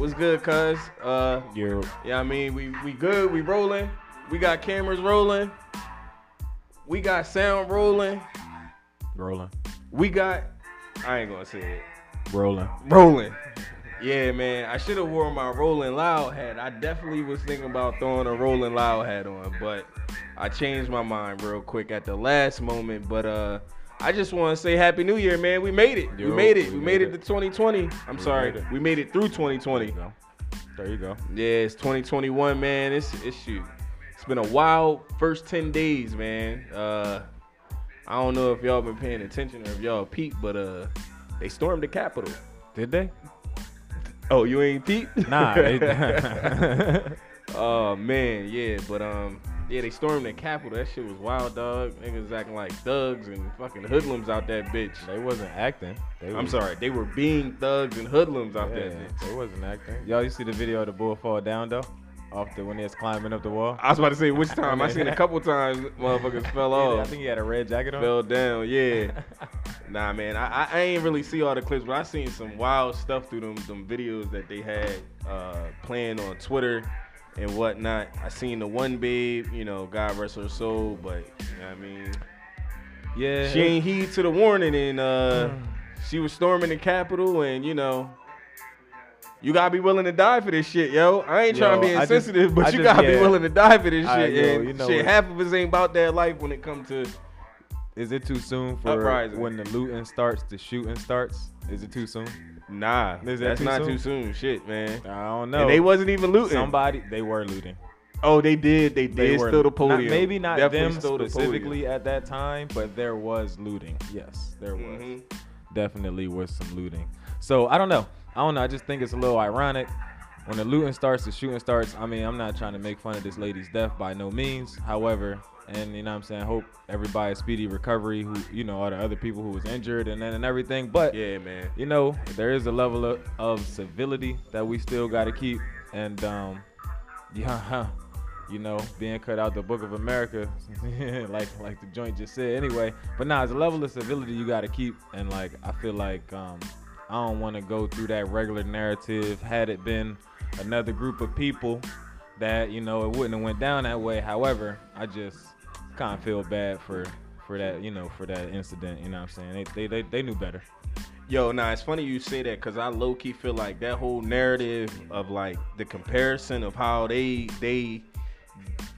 What's good, cuz? Uh, You're yeah, I mean, we we good. We rolling. We got cameras rolling. We got sound rolling. rolling, We got. I ain't gonna say it. rolling. Rolling. Yeah, man. I should have worn my Rolling Loud hat. I definitely was thinking about throwing a Rolling Loud hat on, but I changed my mind real quick at the last moment. But uh, I just want to say Happy New Year, man. We made it. we made it. we We, made made it it. to 2020. I'm We sorry. We made it through There 2020. you go. There you go. Yeah, it's 2021, man. It's it's shoot. It's been a wild first 10 days, man. Uh, I don't know if y'all been paying attention or if y'all peeped, but uh, they stormed the Capitol. Did they? Oh, you ain't peeped? Nah. They, Oh man, yeah, but um, yeah, they stormed the Capitol. That shit was wild, dog. Niggas acting like thugs and fucking hoodlums out that bitch. they wasn't acting. They I'm was- sorry, they were being thugs and hoodlums out Yeah, that bitch. they wasn't acting. Y'all, you see the video of the bull fall down though, off the when they was climbing up the wall. I was about to say which time. I seen a couple times motherfuckers fell Yeah, I off, think he had a red jacket on. fell down. Yeah. Nah, man, I, I- I ain't really see all the clips, but I seen some wild stuff through them them videos that they had uh, playing on Twitter and whatnot. I seen the one babe, you know, God rest her soul, but you know what I mean, yeah. she ain't heed to the warning, and uh, she was storming the Capitol, and you know. You gotta be willing to die for this shit, yo. I ain't trying to be I just- insensitive, but I you just- gotta be willing to die for this shit. yo, and you know shit, what? half of us ain't about that life when it comes to Is it too soon for Uprising. when the looting starts, the shooting starts? Is it too soon? Nah, Is that that's too not soon? too soon. Shit, man. I don't know. And they wasn't even looting. Somebody they were looting. oh, they did. They They did were steal the not- podium. maybe not Definitely them stole the specifically at that time, but there was looting. Yes, there was. Mhm. Definitely was some looting. So I don't know. I don't know. I just think it's a little ironic when the looting starts, the shooting starts. I mean, I'm not trying to make fun of this lady's death by no means. However, and you know what I'm saying, hope everybody's speedy recovery. Who you know, all the other people who was injured and then and everything. But Yeah, man. you know, there is a level of, of civility that we still got to keep. And, um, yeah, you know, being cut out the Book of America, like like the joint just said. Anyway, but nah, it's a level of civility you got to keep. And like, I feel like um, I don't want to go through that regular narrative. Had it been another group of people, that you know, it wouldn't have went down that way. However, I just kind of feel bad for for that, you know, for that incident. You know what I'm saying? They they they, they knew better. Yo, nah, it's funny you say that because I low key feel like that whole narrative of like the comparison of how they they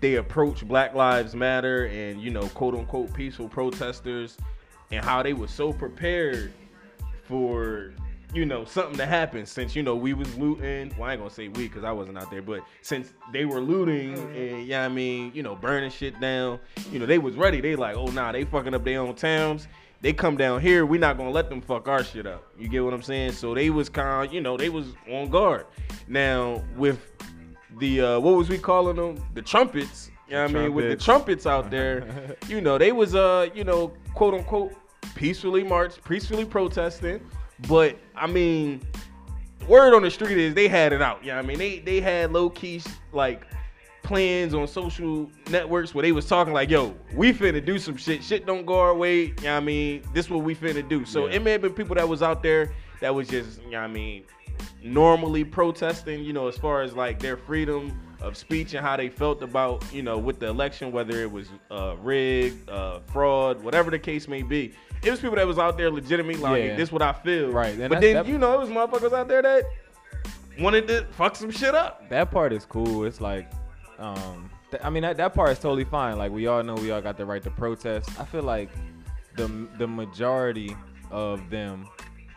they approach Black Lives Matter and you know quote unquote peaceful protesters and how they were so prepared for you know something to happen since you know we was looting. Well, I ain't gonna say we because I wasn't out there, but since they were looting and yeah, I mean you know burning shit down, you know they was ready. They like oh nah, they fucking up their own towns. They come down here, we not gonna let them fuck our shit up. You get what I'm saying? So they was kind, of, you know, they was on guard. Now with the uh, what was we calling them? The trumpets. You know what I mean? With the Trumpets. trumpets out there, you know, they was uh, you know, quote unquote peacefully march, peacefully protesting. But I mean, word on the street is they had it out. You know I mean? They they had low key like plans on social networks where they was talking like, yo, we finna do some shit. Shit don't go our way. You know I mean? This what we finna do. So Yeah. it may have been people that was out there that was just, you know I mean, normally protesting, you know, as far as like their freedom of speech and how they felt about, you know, with the election, whether it was uh, rigged, uh, fraud, whatever the case may be. It was people that was out there legitimately like, Yeah. this what I feel. Right, and But then, that- you know, it was motherfuckers out there that wanted to fuck some shit up. that part is cool. It's like, um, th- I mean, that, that part is totally fine. Like we all know, we all got the right to protest. I feel like the the majority of them,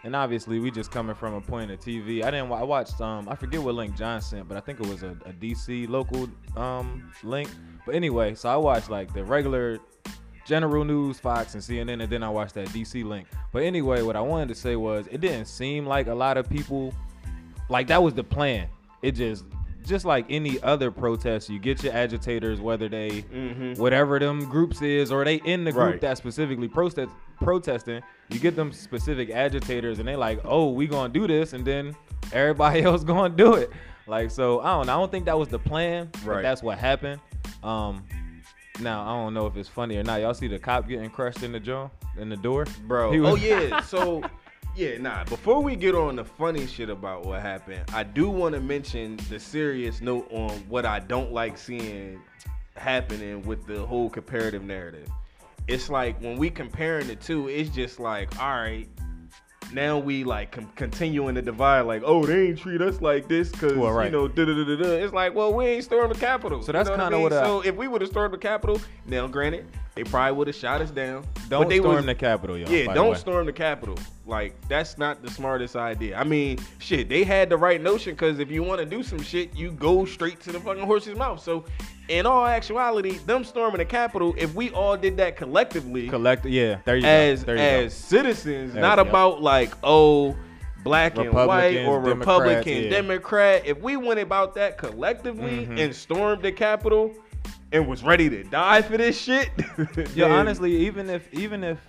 and obviously we just coming from a point of TV. I didn't. I watched. Um, I forget what link John sent, but I think it was a, a DC local um link. But anyway, so I watched like the regular general news, Fox and CNN, and then I watched that DC link. But anyway, what I wanted to say was it didn't seem like a lot of people like that was the plan. It just just like any other protest, you get your agitators, whether they Mhm. whatever them groups is, or they in the group Right. that specifically protest protesting, you get them specific agitators and they like, oh, we gonna do this, and then everybody else gonna do it. Like so, I don't know. I don't think that was the plan, but Right. that's what happened. Um now I don't know if it's funny or not. Y'all see the cop getting crushed in the jaw in the door? bro. Was- oh yeah. So Yeah, nah. Before we get on the funny shit about what happened, I do want to mention the serious note on what I don't like seeing happening with the whole comparative narrative. It's like when we comparing the two, it's just like, all right, now we like com- continuing the divide. Like, oh, they ain't treat us like this because Well, right. you know, da da da da. It's like, well, we ain't stormed the Capitol. So that's You know kinda I mean? what I- So if we would have stormed the Capitol, now granted, they probably would have shot us down. Don't but they storm was- the Capitol, y'all. yeah, don't way. storm the Capitol. Like that's not the smartest idea. I mean, shit, they had the right notion because if you want to do some shit, you go straight to the fucking horse's mouth. So, in all actuality, them storming the Capitol, if we all did that collectively Collect. Yeah, there you as go. There you as citizens, There not you go. about like oh black and white or Republican, yeah. Democrat. If we went about that collectively Mhm. and stormed the Capitol and was ready to die for this shit, Yeah, honestly, even if even if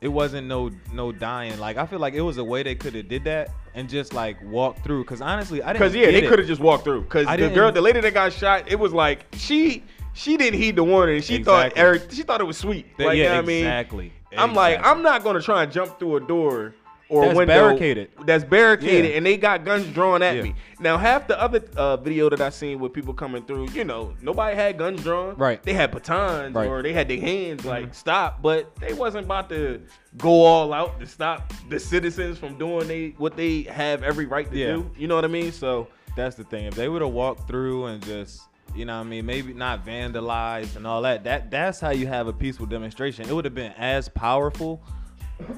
it wasn't no no dying, like I feel like it was a way they could have did that and just like walk through. Cause honestly, I didn't. Because yeah, they could have just walked through. Because I the girl, the lady that got shot, it was like she she didn't heed the warning. She thought Eric, she thought it was sweet. Like, yeah, you know what I mean, exactly. I'm like, I'm not gonna try and jump through a door or That's window barricaded. That's barricaded, Yeah. and they got guns drawn at Yeah. me. Now, half the other uh, video that I seen with people coming through, you know, nobody had guns drawn. Right. They had batons Right. or they had their hands like Mhm. stop, but they wasn't about to go all out to stop the citizens from doing they what they have every right to Yeah. do. You know what I mean? So. That's the thing. If they would have walked through and just, you know, what I mean, maybe not vandalized and all that. That that's how you have a peaceful demonstration. It would have been as powerful,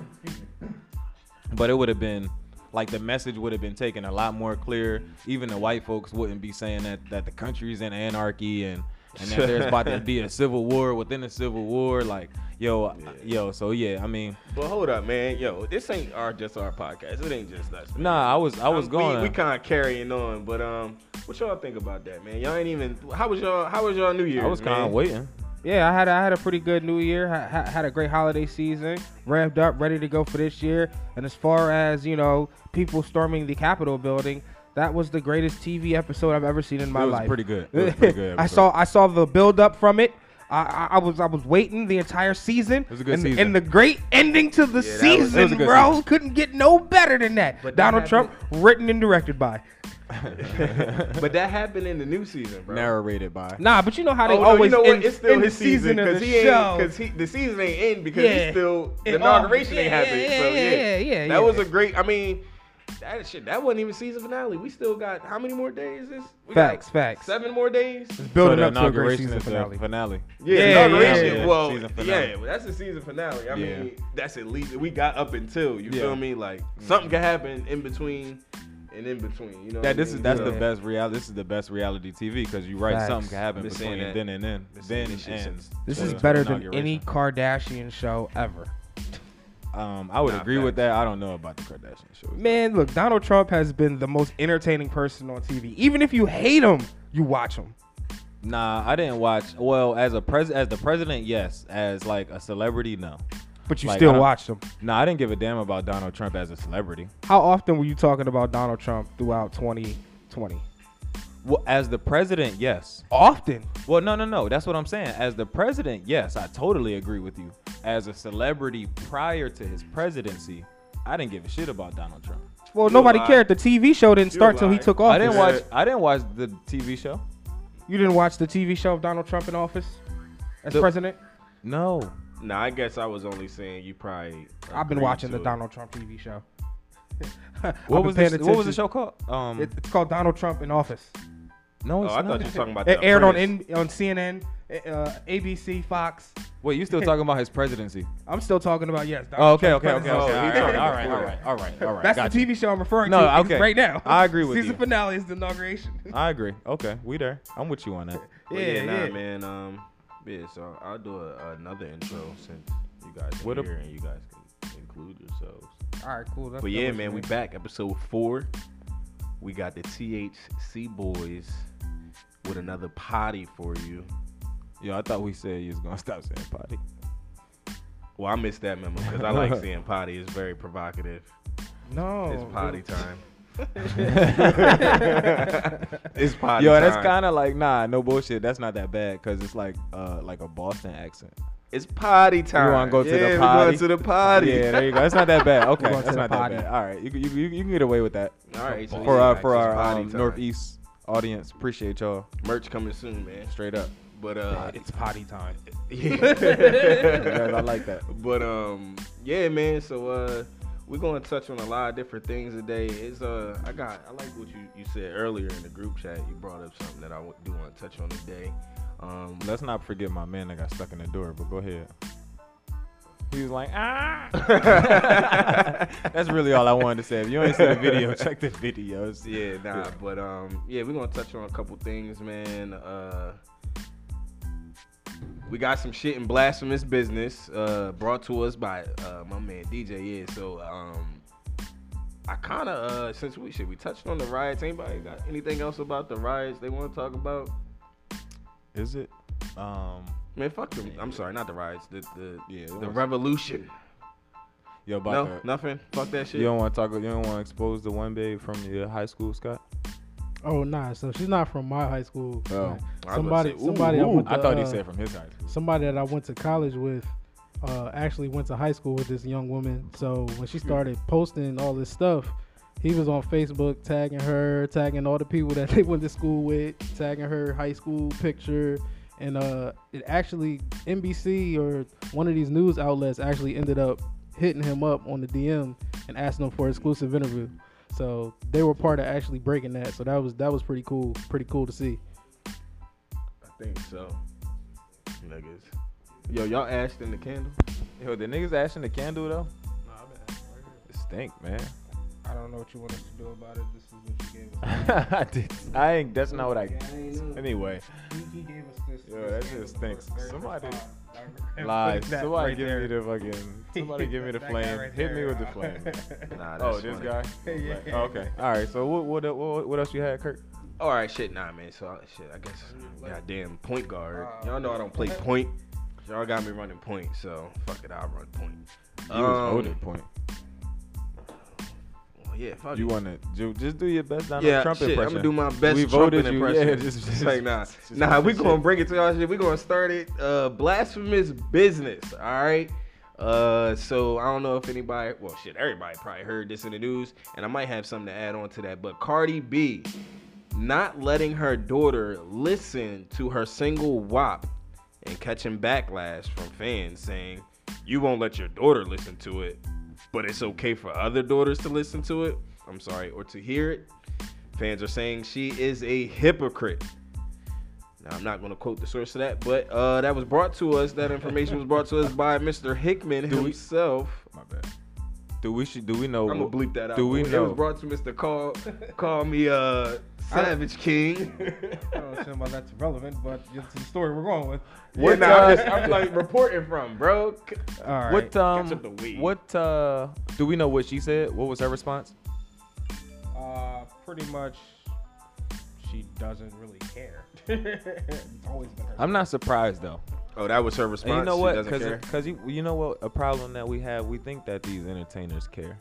but it would have been like the message would have been taken a lot more clear. Even the white folks wouldn't be saying that that the country's in anarchy and and that there's about to be a civil war within a civil war. Like, yo, yo. So yeah, I mean, But hold up, man. Yo, this ain't our just our podcast. It ain't just us. man. nah, I was I was Um, going. We, we kind of carrying on, but um, what y'all think about that, man? Y'all ain't even. How was y'all? How was y'all New Year? I was kind of waiting. Yeah, I had I had a pretty good New Year. Ha- ha- had a great holiday season. Ramped up, ready to go for this year. And as far as you know, people storming the Capitol building, that was the greatest TV episode I've ever seen in my it was life. pretty good. It was pretty good. I saw I saw the build up from it. I, I, I was I was waiting the entire season. It was a good and, season. And the great ending to the Yeah, that was- season, was bro. season. Couldn't get no better than that. But that Donald Trump, happened- written and directed by. but that happened in the new season, bro. narrated by. Nah, but you know how they Oh, no, always you know what? end, It's still end his the season because he show. ain't because he the season ain't in because Yeah. he's still the It- inauguration yeah, ain't happened. yeah, so yeah, yeah, yeah, yeah, That yeah. was a great. I mean, that shit. That wasn't even season finale. We still got how many more days? Is we got Facts, facts. Seven more days. It's building so up to a great inauguration season finale. finale. Yeah, Yeah, inauguration. yeah, yeah. Well, finale. yeah, well, that's the season finale. I Yeah. mean, that's at least we got up until you Yeah. feel me. Like something can happen in between and in between. You know, That what I this is that's So- the best reality. This is the best reality TV because you write Facts. something can happen Been saying between that. then and then. Been Then this shit and since This is better than any Kardashian show ever. Um, I would Nah, agree with that. I don't know about the Kardashian show. Man, look, Donald Trump has been the most entertaining person on TV. Even if you hate him, you watch him. Nah, I didn't watch. Well, as a pres as the president, yes. As like a celebrity, no. But you Like, still don't- watch him. Nah, I didn't give a damn about Donald Trump as a celebrity. How often were you talking about Donald Trump throughout 2020? Well, as the president, yes. Often. Well, no, no, no. That's what I'm saying. As the president, yes, I totally agree with you. As a celebrity prior to his presidency, I didn't give a shit about Donald Trump. Well, You nobody lie. cared. The TV show didn't You start till he took office. I didn't watch. I didn't watch the TV show. You didn't watch the TV show of Donald Trump in office as The- president? No. Nah, I guess I was only saying you probably. I've been watching the it. Donald Trump TV show. What was paying this, What was the show called? Um, It- it's called Donald Trump in office. no, Oh, it's I not. thought you were talking about that. It the aired on Apprentice. N- on CNN, uh, ABC, Fox. Wait, you still talking about his presidency? I'm still talking about yes. Donald Oh, okay, Trump's okay, okay, presidency. okay. Oh, All he's right, talking all right, before all right, all right, all right. That's got the. TV show I'm referring No, to ex- okay. right now. I agree with Season you. Season finale is the inauguration. I agree. Okay, we there. I'm with you on that. But yeah, Yeah, nah, yeah. man. Um, yeah. So I'll do a, another intro since you guys are What a- here and you guys can include yourselves. All right, cool. That's But yeah, man, we back episode four. We got the THC boys with another potty for you. Yo, I thought we said you was gonna stop saying potty. Well, I missed that memo because I like seeing potty. It's very provocative. No. It's potty time. it's potty Yo, time. that's kind of like nah, no bullshit. That's not that bad because it's like uh like a Boston accent. It's potty time. You wanna go to the yeah, potty? We going to the potty. Yeah, there you go. It's not that bad. Okay, that's the not that bad. All right, you, can- you, you, you can get away with that. All right. So for yeah, our for our um, northeast audience, appreciate y'all merch coming soon, man. straight up. But uh, It's potty time. yeah. I like that. But um, yeah, man. So uh, we're gonna touch on a lot of different things today. It's uh, I got I like what you you said earlier in the group chat. You brought up something that I do want to touch on today. Um, Let's not forget my man that got stuck in the door. But go ahead. He was like, ah. That's really all I wanted to say. If you ain't seen the video, check the videos. yeah, nah, but um, yeah, we're gonna touch on a couple things, man. Uh, we got some shit in blasphemous business uh, brought to us by uh, my man DJ. Yeah, so um, I kind of uh, since we should we touched on the riots. Anybody got anything else about the riots they want to talk about? Is it? Um, Man, fuck them. I'm sorry, not the riots. The the Yeah, the revolution. yo, about No, the- nothing. Fuck that shit. You don't want to talk. You don't want to expose the one babe from your high school, Scott. Oh nah, so she's not from my high school. Oh. I was about somebody, to say, ooh, somebody I ooh. went to, I thought he uh, said from his high school. somebody that I went to college with. Uh, actually went to high school with this young woman. So when she started posting all this stuff, he was on Facebook tagging her, tagging all the people that they went to school with, tagging her high school picture, and uh, it actually NBC or one of these news outlets actually ended up hitting him up on the DM and asking him for an exclusive interview. So they were part of actually breaking that. So that was that was pretty cool, pretty cool to see. I think so. Niggas. Yo, y'all ashed in the candle. Yo, the niggas ashing the candle though. No, I been asked. It stink, man. I don't know what you want us to do about it. This is what you gave us. I did. I ain't. That's not what I. Yeah, ain't. Anyway, He, he gave us this. Yo, this that just stinks. for the very Somebody- first time. I- lies. Somebody right give there. me the fucking. Somebody give me the flame. right Hit me there, with the flame. Nah, that's Oh, this funny. guy. Yeah. Oh, okay. All right. So what what what, what else you had, Kurt? All right, shit, nah, man. So shit, I guess goddamn point guard. Uh, Y'all know I don't play point. Y'all got me running point, so fuck it, I'll run point. You was Um, voted point. Yeah, fuck You it. want to just do your best Donald yeah, Trump shit, I'm gonna do my best We Trump voted you, impression. yeah, just- just- like nah, just nah. do We gonna shit. bring it to y'all shit. We gonna start it. Uh, blasphemous business. All right. Uh, so I don't know if anybody, well, shit, everybody probably heard this in the news, and I might have something to add on to that. But Cardi B not letting her daughter listen to her single WAP and catching backlash from fans saying, You won't let your daughter listen to it, but it's okay for other daughters to listen to it. I'm sorry, or to hear it. Fans are saying she is a hypocrite. Now, I'm not going to quote the source of that, but uh, that was brought to us. That information was brought to us by Mr. Hickman Do we- himself. My bad. Do we should do we know? I'm gonna bleep that out. Do we it know? was brought to Mr. Call Call me uh Savage King. I don't know about that's relevant, but it's the story we're going with. What What, nah, I'm, uh, just, I'm like reporting from, bro. All right. What um? up the weed. What uh? Do we know what she said? What was her response? Uh, pretty much, she doesn't really care. it's always been her. I'm not surprised though. Oh, that was her response. And you know what? Because you you know what a problem that we have. We think that these entertainers care,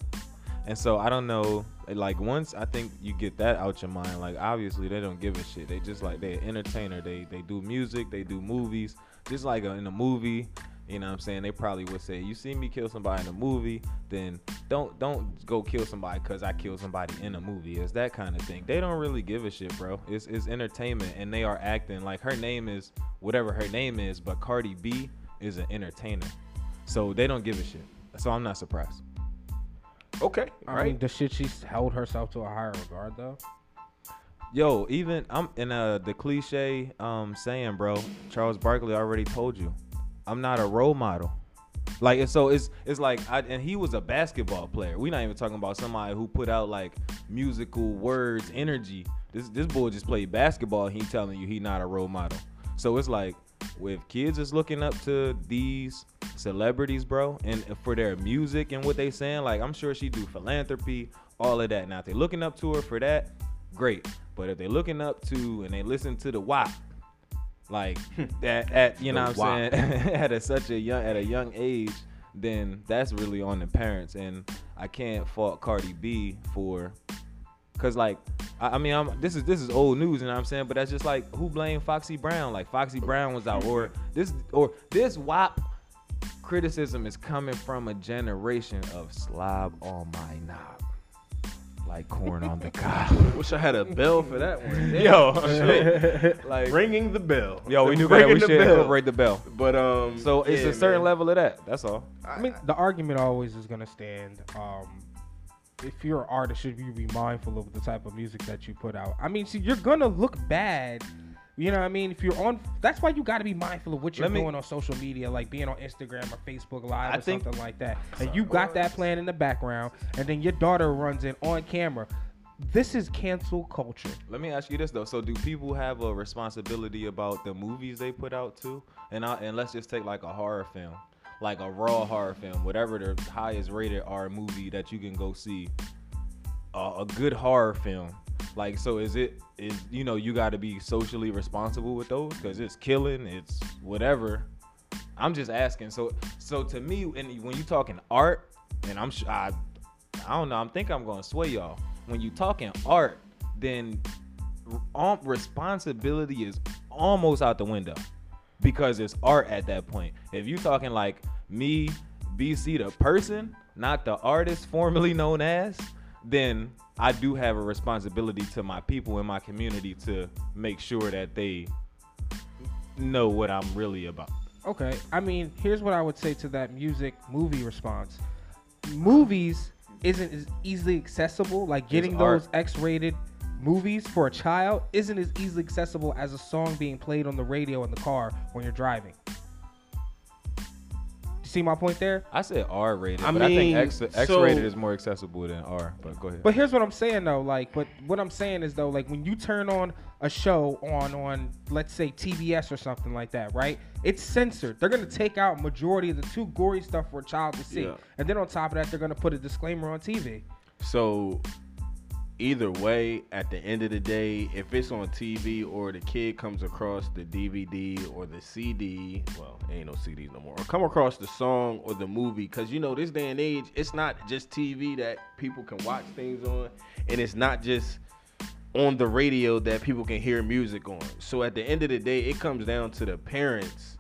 and so I don't know. Like once I think you get that out your mind, like obviously they don't give a shit. They just like they're entertainer. They they do music. They do movies. Just like uh, in a movie, you know what I'm saying? They probably would say, "You see me kill somebody in a movie, then don't don't go kill somebody because I killed somebody in a movie." It's that kind of thing. They don't really give a shit, bro. It's it's entertainment, and they are acting like her name is whatever her name is, but Cardi B is an entertainer, so they don't give a shit. So I'm not surprised. Okay, I all mean, right. the shit she's held herself to a higher regard, though. Yo, even I'm in uh the cliche um saying, bro. Charles Barkley already told you, I'm not a role model. Like and so it's it's like I, and he was a basketball player. We're not even talking about somebody who put out like musical words, energy. This this boy just played basketball. He telling you he not a role model. So it's like with kids is looking up to these celebrities, bro, and for their music and what they saying, like I'm sure she do philanthropy, all of that. Now if they looking up to her for that, great. But if they looking up to and they listen to the WAP, like at, at you know what I'm saying at a, such a young at a young age, then that's really on the parents. And I can't fault Cardi B for Cause like, I, I mean, I'm this is this is old news, you know what I'm saying? But that's just like who blamed Foxy Brown? Like Foxy Brown was out, or this or this WAP criticism is coming from a generation of slob on my knob, like corn on the cob. Wish I had a bell for that one. Yo, Shit. like ringing the bell. yo, we knew that we the should bell. incorporate the bell. But um, So it's yeah, a certain man. level of that. That's all. I mean, the argument always is gonna stand. Um, if you're an artist, should you be mindful of the type of music that you put out? I mean, see, you're gonna look bad. You know what I mean? If you're on, that's why you got to be mindful of what you're me- doing on social media, like being on Instagram or Facebook Live I or think- something like that. And you got that plan in the background, and then your daughter runs in on camera. This is cancel culture. Let me ask you this though. So do people have a responsibility about the movies they put out too? And I, and let's just take like a horror film, like a raw horror film, whatever the highest rated R movie that you can go see. Uh, a good horror film. Like so is it is you know you got to be socially responsible with those cuz it's killing, it's whatever. I'm just asking. So so to me and when you talking art and I'm I I don't know, I'm think I'm to sway y'all. When you talking art, then um, responsibility is almost out the window because it's art at that point. If you talking like me, BC the person, not the artist formerly known as, then I do have a responsibility to my people in my community to make sure that they know what I'm really about. Okay, I mean, here's what I would say to that music movie response. Movies isn't as easily accessible. Like getting those X-rated movies for a child isn't as easily accessible as a song being played on the radio in the car when you're driving. You see my point there? I said R rated, I but I think mean, X so, rated is more accessible than R. But go ahead. But here's what I'm saying though, like, but what I'm saying is though, like when you turn on a show on on let's say TBS or something like that, right? It's censored. They're gonna take out majority of the too gory stuff for a child to see, Yeah. and then on top of that, they're gonna put a disclaimer on TV. So either way, at the end of the day, if it's on TV or the kid comes across the DVD or the CD, well, ain't no CDs no more, or come across the song or the movie, because you know, this day and age, it's not just TV that people can watch things on, and it's not just on the radio that people can hear music on. So at the end of the day, it comes down to the parents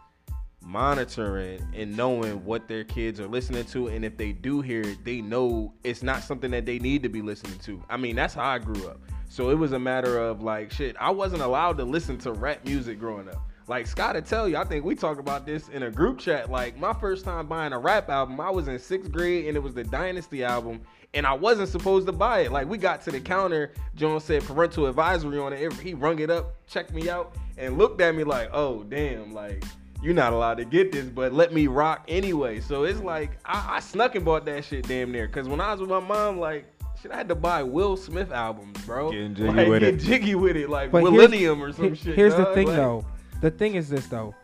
monitoring and knowing what their kids are listening to and if they do hear it they know it's not something that they need to be listening to i mean that's how i grew up so it was a matter of like shit i wasn't allowed to listen to rap music growing up like scott to tell you i think we talked about this in a group chat like my first time buying a rap album i was in sixth grade and it was the dynasty album and I wasn't supposed to buy it. Like we got to the counter, John said parental advisory on it. He rung it up, checked me out, and looked at me like, "Oh damn, like you're not allowed to get this, but let me rock anyway." So it's mm. like I, I snuck and bought that shit damn near. Cause when I was with my mom, like shit, I had to buy Will Smith albums, bro. Getting jiggy like, with get it. jiggy with it, like But here's- Millennium or some He- shit. Here's the thing, Like, though. The thing is this, though.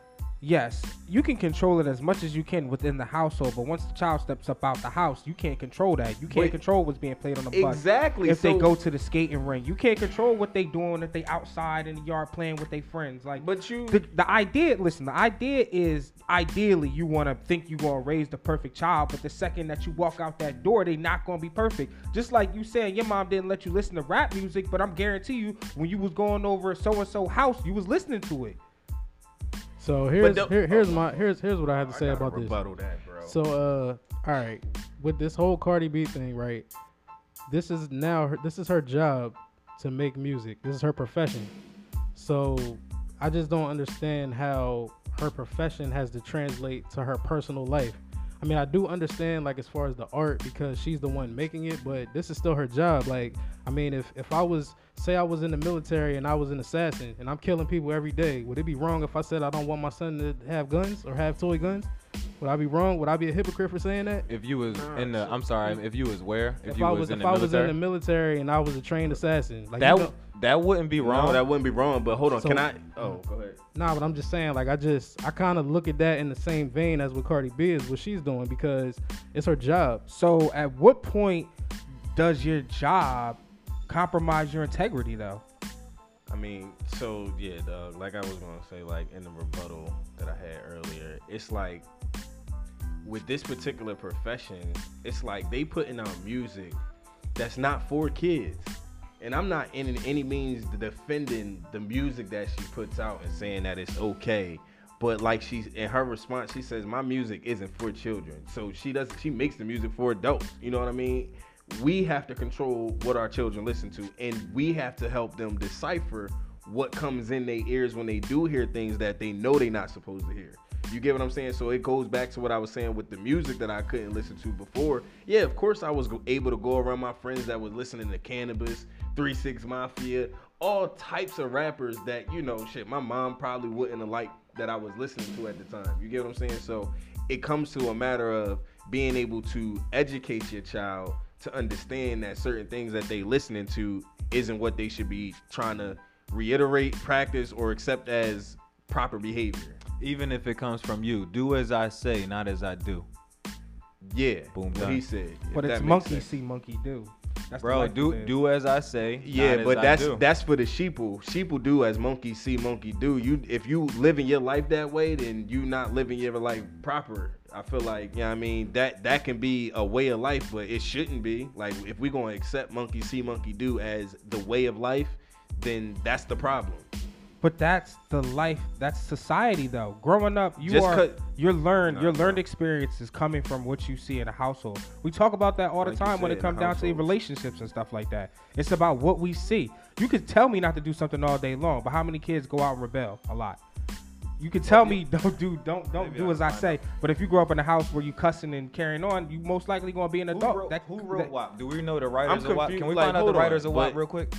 Yes, you can control it as much as you can within the household, but once the child steps up out the house, you can't control that. You can't control what's being played on the bus. Exactly. If they go to the skating rink, you can't control what they doing if they outside in the yard playing with their friends. Like, But you- the, the idea. Listen, the idea is ideally you want to think you gonna raise the perfect child, but the second that you walk out that door, they not gonna be perfect. Just like you saying your mom didn't let you listen to rap music, but I'm guarantee you when you was going over so and so house, you was listening to it. So here's the- here, here's my here's here's what I have to say about this. that. So uh, all right, with this whole Cardi B thing, right? This is now her, this is her job to make music. This is her profession. So I just don't understand how her profession has to translate to her personal life. I mean, I do understand like as far as the art because she's the one making it, but this is still her job. Like, I mean, if if I was say I was in the military and I was an assassin and I'm killing people every day, would it be wrong if I said I don't want my son to have guns or have toy guns? Would I be wrong? Would I be a hypocrite for saying that? if you was in the, I'm sorry, if you was where, if, If, you I was, was, in if the I was in military, the military and I was a trained assassin, like that you know, that wouldn't be wrong. No, that wouldn't be wrong. But hold on, So- can I? Oh, go ahead. Nah, but I'm just saying, like, I just, I kind of look at that in the same vein as what Cardi B is, what she's doing, because it's her job. So at what point does your job compromise your integrity though? I mean, so yeah, dog. Like I was gonna say, like in the rebuttal that I had earlier, it's like with this particular profession, it's like they putting out music that's not for kids. And I'm not in any means defending the music that she puts out and saying that it's okay. But like she's in her response, she says, "My music isn't for children." So she does. She makes the music for adults. You know what I mean? We have to control what our children listen to, and we have to help them decipher what comes in their ears when they do hear things that they know they're not supposed to hear. You get what I'm saying? So it goes back to what I was saying with the music that I couldn't listen to before. Yeah, of course I was able to go around my friends that was listening to Canibus, Three Six Mafia, all types of rappers that you know, shit, my mom probably wouldn't have liked that I was listening to at the time. You get what I'm saying? So it comes to a matter of being able to educate your child to understand that certain things that they listening to isn't what they should be trying to reiterate, practice, or accept as proper behavior. Even if it comes from you, do as I say, not as I do. Yeah, Boom, what done. he said. if But that it's makes monkey sense. see, monkey do. That's the Bro, life do live. do as I say. Yeah, not as but I that's do. that's for the sheeple. Sheeple do as monkey see, monkey do. You if you living your life that way, then you not living your life proper. I feel like, yeah, I mean that that can be a way of life, but it shouldn't be. Like if we're gonna accept monkey see, monkey do as the way of life, then that's the problem. But that's the life. That's society, though. Growing up, you Just are cut- your learned Nah, your bro. learned experience is coming from what you see in a household. We talk about that all the Like you time when it comes the down to relationships and stuff like that. It's about what we see. You could tell me not to do something all day long, but how many kids go out and rebel? A lot. You could tell me don't do don't don't Maybe do as I find say. But if you grow up in a house where you cussing and carrying on, you most likely gonna be an Who adult. wrote, that, who wrote that- WAP? Do we know the writers of WAP? Can we like, find out hold the on, writers of WAP real quick?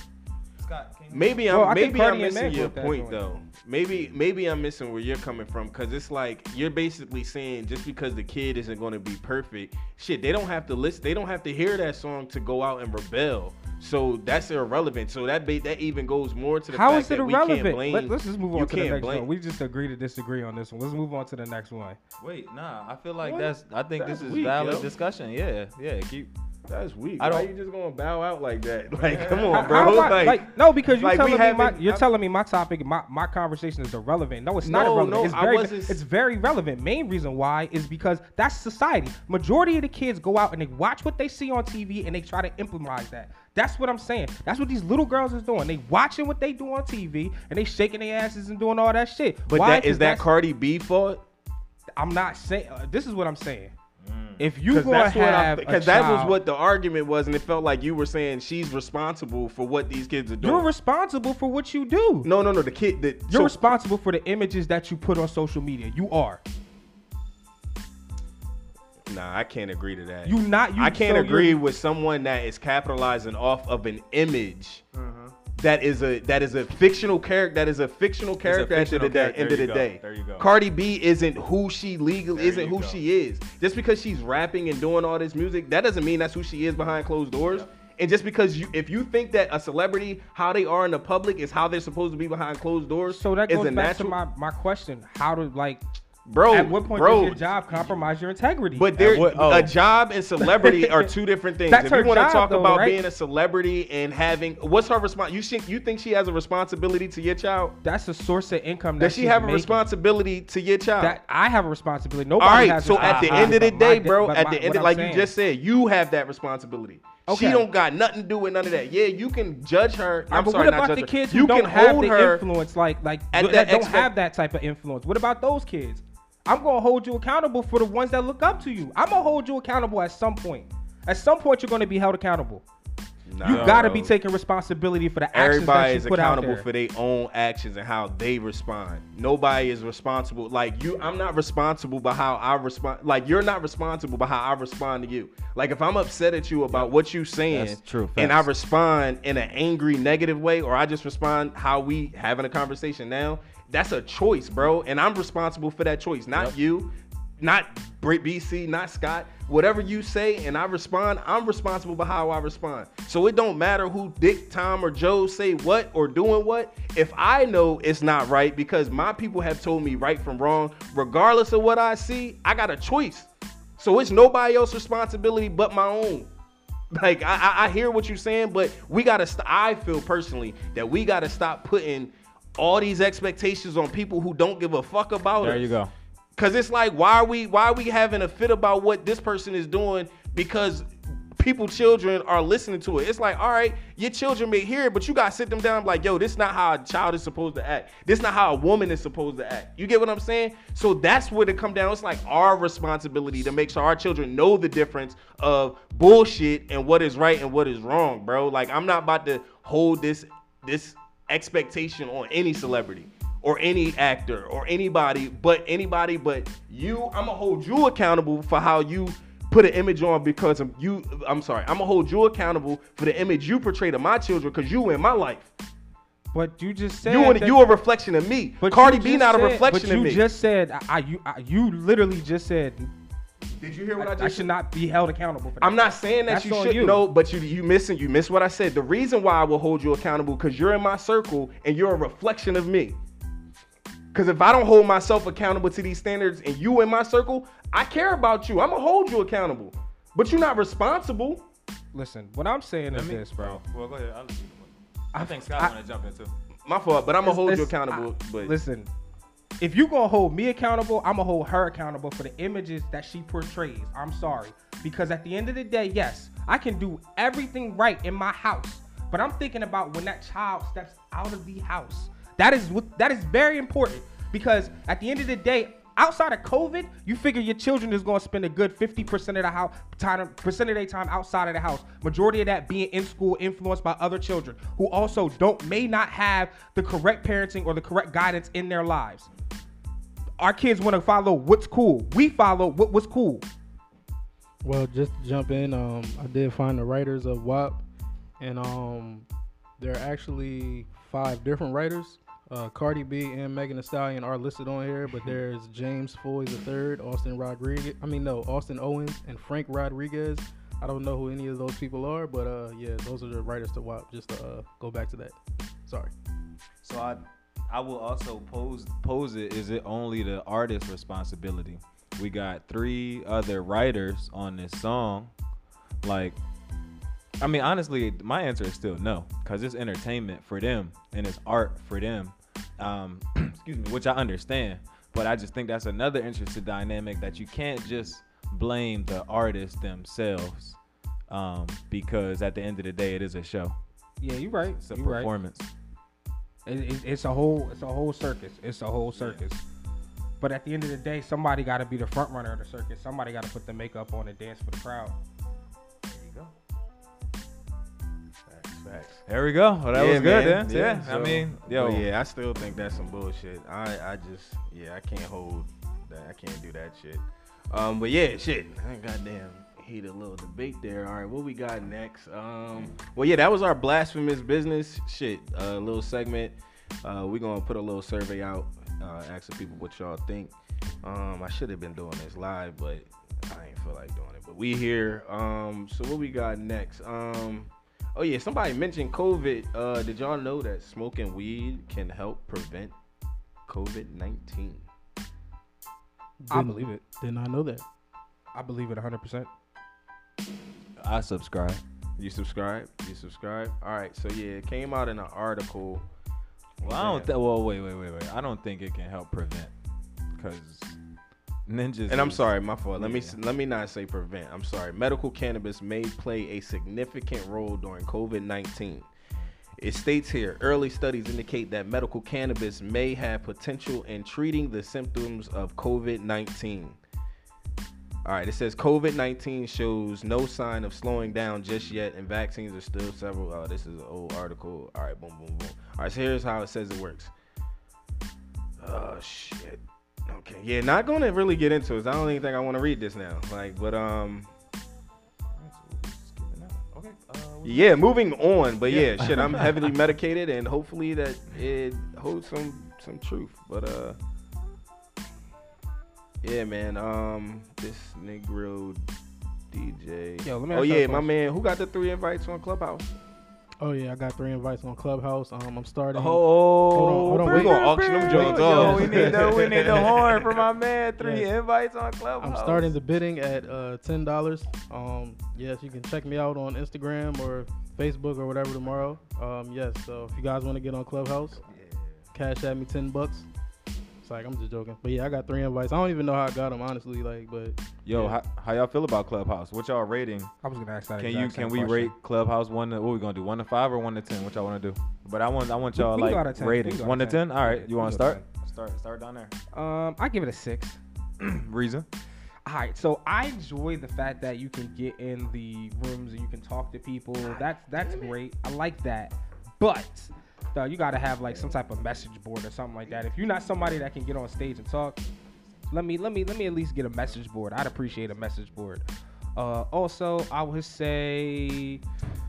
Scott. Maybe I'm Well, maybe I'm missing your point though. Maybe maybe I'm missing where you're coming from because it's like you're basically saying just because the kid isn't going to be perfect, shit, they don't have to listen. They don't have to hear that song to go out and rebel. So that's irrelevant. So that ba- that even goes more to the How fact is it that we can't irrelevant? blame. Let, us just move on to the next blame- one. We just agree to disagree on this one. Let's move on to the next one. Wait, nah. I feel like What? that's. I think That's this is weak, valid yo. discussion. Yeah, yeah. Keep. That's weak. I Why don't- you just gonna bow out like that? Like, come on, bro. how am I- like, no, because you're like, we telling me my, haven't- you're I- telling me my topic, my, my conversation is irrelevant. No, it's not No, irrelevant. no, it's I very, wasn't- it's very relevant. Main reason why is because that's society. Majority of the kids go out and they watch what they see on TV and they try to implement that. That's what I'm saying. That's what these little girls is doing. They watching what they do on TV and they shaking their asses and doing all that shit. but Why? that 'Cause is that that's- Cardi B fault? I'm not saying. Uh, this is what I'm saying. If you gonna have because that was what the argument was, and it felt like you were saying she's responsible for what these kids are doing. you're responsible for what you do. no, no, no. The kid that You're so- responsible for the images that you put on social media. You are. Nah, I can't agree to that. You not. You, I can't so agree with someone that is capitalizing off of an image Uh-huh. That is a that is a fictional character. That is a fictional character at the fictional end of the day. character. End There of you the go. day. There you go. Cardi B isn't who she legally There isn't who go. she is. Just because she's rapping and doing all this music, that doesn't mean that's who she is behind closed doors. And just because you, if you think that a celebrity, how they are in the public is how they're supposed to be behind closed doors, So that goes a back natural, to my, my question: How to like? Bro. at what point bro, does your job compromise your integrity? But there, what- oh. a job and celebrity are two different things. That's if her you want to talk though, about right? being a celebrity and having, what's her response? You think you think she has a responsibility to your child? that's a source of income. That Does she have a making. responsibility to your child? That I have a responsibility. All Nobody right. has. So at the end of the day, bro, at the end, of, like saying- you just said, you have that responsibility. She don't got nothing to do with none of that. Yeah, you can judge her. I'm but sorry, what not about judge the her. kids who you don't can have hold the her influence, like like at that, that don't expect- have that type of influence? What about those kids? I'm gonna hold you accountable for the ones that look up to you. I'm gonna hold you accountable at some point. At some point, you're gonna be held accountable. You gotta be taking responsibility for the actions Everybody that you is put out accountable for their own actions and how they respond. Nobody is responsible. Like you, I'm not responsible by how I respond. Like you're not responsible by how I respond to you. Like if I'm upset at you about what you're saying, That's true, and I respond in an angry, negative way, or I just respond how we having a conversation now. That's a choice, bro, and I'm responsible for that choice, not Yep. you, not BC, not Scott. Whatever you say and I respond, I'm responsible by how I respond. So it don't matter who Dick, Tom, or Joe say what or doing what. If I know it's not right because my people have told me right from wrong, regardless of what I see, I got a choice. So it's nobody else's responsibility but my own. Like I, I, I hear what you're saying, but we gotta. St- I feel personally that we gotta stop putting all these expectations on people who don't give a fuck about it. There us. you go. Cause it's like, why are we why are we having a fit about what this person is doing? Because people children are listening to it. It's like, all right, your children may hear it, but you gotta sit them down and be like, yo, this is not how a child is supposed to act. This is not how a woman is supposed to act. You get what I'm saying? So that's where it come down. It's like our responsibility to make sure our children know the difference of bullshit and what is right and what is wrong, bro. Like I'm not about to hold this this expectation on any celebrity or any actor or anybody but anybody but you i'm gonna hold you accountable for how you put an image on because of you i'm sorry i'm gonna hold you accountable for the image you portray to my children because you in my life. But you just said you and that- you a reflection of me. But cardi b not a reflection but of you me. just said I, I you I, you literally just said did you hear what I, i I just should not be held accountable for that. I'm not saying that That's you should you. know, but you you missing you miss what I said. The reason why I will hold you accountable because you're in my circle and you're a reflection of me. Because if I don't hold myself accountable to these standards and you in my circle, I care about you. I'm gonna hold you accountable, but you're not responsible. Listen, what I'm saying is me- this, bro. Well, go ahead. I'll, I think I- Scott want to jump in too. My fault, but I'm gonna hold you accountable. I- but listen, if you gonna hold me accountable, I'm gonna hold her accountable for the images that she portrays. I'm sorry, because at the end of the day, yes, I can do everything right in my house, but I'm thinking about when that child steps out of the house. That is what that is very important because at the end of the day. Outside of COVID, you figure your children is to spend a good 50% of the house time percent of their time outside of the house. Majority of that being in school, influenced by other children who also don't may not have the correct parenting or the correct guidance in their lives. Our kids want to follow what's cool. We follow what was cool. Well, just to jump in, um, I did find the writers of WAP, and um, there are actually five different writers. Uh, Cardi B and Megan Thee Stallion are listed on here, but there's James Foye III, Austin Rodriguez. I mean, no, Austin Owens and Frank Rodriguez. I don't know who any of those people are, but uh, yeah, those are the writers to WAP. Just to uh, go back to that. Sorry. So I, I will also pose pose it. Is it only the artist's responsibility? We got three other writers on this song. Like, I mean, honestly, my answer is still no, because it's entertainment for them and it's art for them. Um, excuse me, which I understand, but I just think that's another interesting dynamic that you can't just blame the artists themselves, um, because at the end of the day, it is a show. Yeah, you're right. It's a You're right. Performance. It, it, it's a whole it's a whole circus. It's a whole circus. But at the end of the day, somebody got to be the front runner of the circus. Somebody got to put the makeup on and dance for the crowd. There you go. Facts, facts. There we go. Well, that Yeah, was good, man. yeah. Yeah, I mean, yo, yeah, I still think that's some bullshit. I, I just, yeah, I can't hold that. I can't do that shit. Um, but yeah, shit. Goddamn heated a little debate there. All right, what we got next? Um, well, yeah, that was our blasphemous business shit. A little segment. Uh, we're gonna put a little survey out, uh, asking people what y'all think. Um, I should have been doing this live, but I ain't feel like doing it. But we here. Um, so what we got next? Um, oh yeah, somebody mentioned COVID. Uh, did y'all know that smoking weed can help prevent COVID nineteen? I Didn't- believe it. Did not know that. I believe it 100%. I subscribe. You subscribe? You subscribe? All right. So yeah, it came out in an article. Well, I don't. Th- well, wait, wait, wait, wait. I don't think it can help prevent, because ninjas. And I'm sorry, my fault. Let me let me not say prevent. I'm sorry. Medical cannabis may play a significant role during COVID-19. It states here, early studies indicate that medical cannabis may have potential in treating the symptoms of COVID-19. All right, it says COVID-19 shows no sign of slowing down just yet, and vaccines are still several. Oh, this is an old article. All right, boom, boom, boom. All right, so here's how it says it works. Oh shit. Okay, yeah, not gonna really get into it. I don't even think I want to read this now. Like, but um, Okay. Uh, yeah, moving on. But yeah, shit, I'm heavily medicated, and hopefully that it holds some some truth. But uh, yeah, man. Um, this Negro DJ. Yo, let me oh ask you a yeah, my man. Who got the three invites on Clubhouse? Oh yeah, I got three invites on Clubhouse. Um, I'm starting. Oh, hold on, hold on. we're gonna auction them joints Yo, off. we need the we need the horn for my man. Three Yes. invites on Clubhouse. I'm starting the bidding at uh, ten dollars. Um, yes, you can check me out on Instagram or Facebook or whatever tomorrow. Um, yes, so if you guys want to get on Clubhouse, cash at me ten bucks. It's like I'm just joking. But yeah, I got three invites. I don't even know how I got them honestly. Like, but Yo, Yeah. how, how y'all feel about Clubhouse? What y'all rating? I was gonna ask that. Can exact you same can we question. rate Clubhouse one to what we gonna do? One to five or one to ten? What y'all wanna do? But I want I want y'all we can go like of 10. We can ratings. One to ten? All right. Yeah, You wanna can go out start? Start start down there. Um, I give it a six. Reason? All right, so I enjoy the fact that you can get in the rooms and you can talk to people. That's that's great. I like that. But you got to have like some type of message board or something like that. If you're not somebody that can get on stage and talk, let me let me let me at least get a message board. I'd appreciate a message board. Uh, also, I would say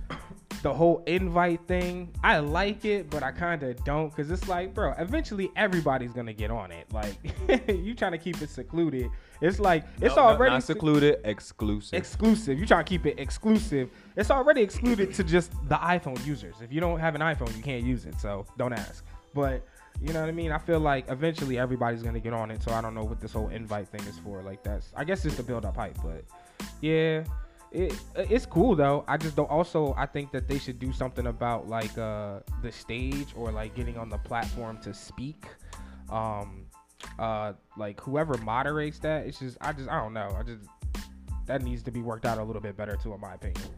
the whole invite thing. I like it, but I kind of don't because it's like, bro, eventually everybody's gonna get on it. Like, you trying to keep it secluded. It's like it's No, already not secluded, exclusive. exclusive. You trying to keep it exclusive. It's already excluded to just the iPhone users. If you don't have an iPhone, you can't use it. So don't ask. But you know what I mean? I feel like eventually everybody's gonna get on it. So I don't know what this whole invite thing is for. Like that's I guess it's to build up hype. But yeah, it it's cool though. I just don't. Also, I think that they should do something about like uh the stage or like getting on the platform to speak. Um, uh, like whoever moderates that, it's just I just I don't know. I just that needs to be worked out a little bit better too, in my opinion.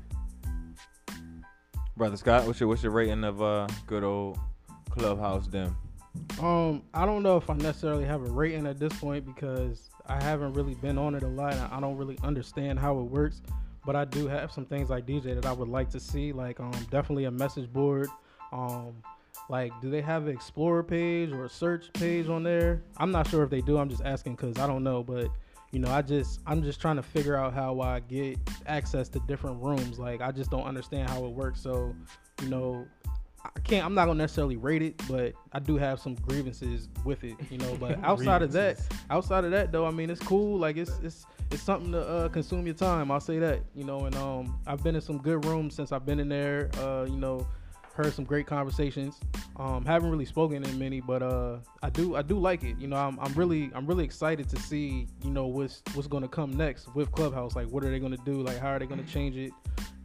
Brother Scott, what's your what's your rating of uh good old Clubhouse them? Um, I don't know if I necessarily have a rating at this point because I haven't really been on it a lot. And I don't really understand how it works, but I do have some things like DJ that I would like to see, like um, definitely a message board. Um, like, do they have an Explorer page or a search page on there? I'm not sure if they do. I'm just asking because I don't know, but you know, I just I'm just trying to figure out how I get access to different rooms. Like, I just don't understand how it works. So, you know, I can't. I'm not gonna necessarily rate it, but I do have some grievances with it, you know. But outside of that, outside of that though, I mean, it's cool. Like it's it's it's something to uh, consume your time. I'll say that, you know. And um, I've been in some good rooms since I've been in there. Uh, you know, heard some great conversations. Um, haven't really spoken in many, but uh, I do I do like it. You know, I'm, I'm really I'm really excited to see you know what's what's gonna come next with Clubhouse. Like, what are they gonna do? Like, how are they gonna change it?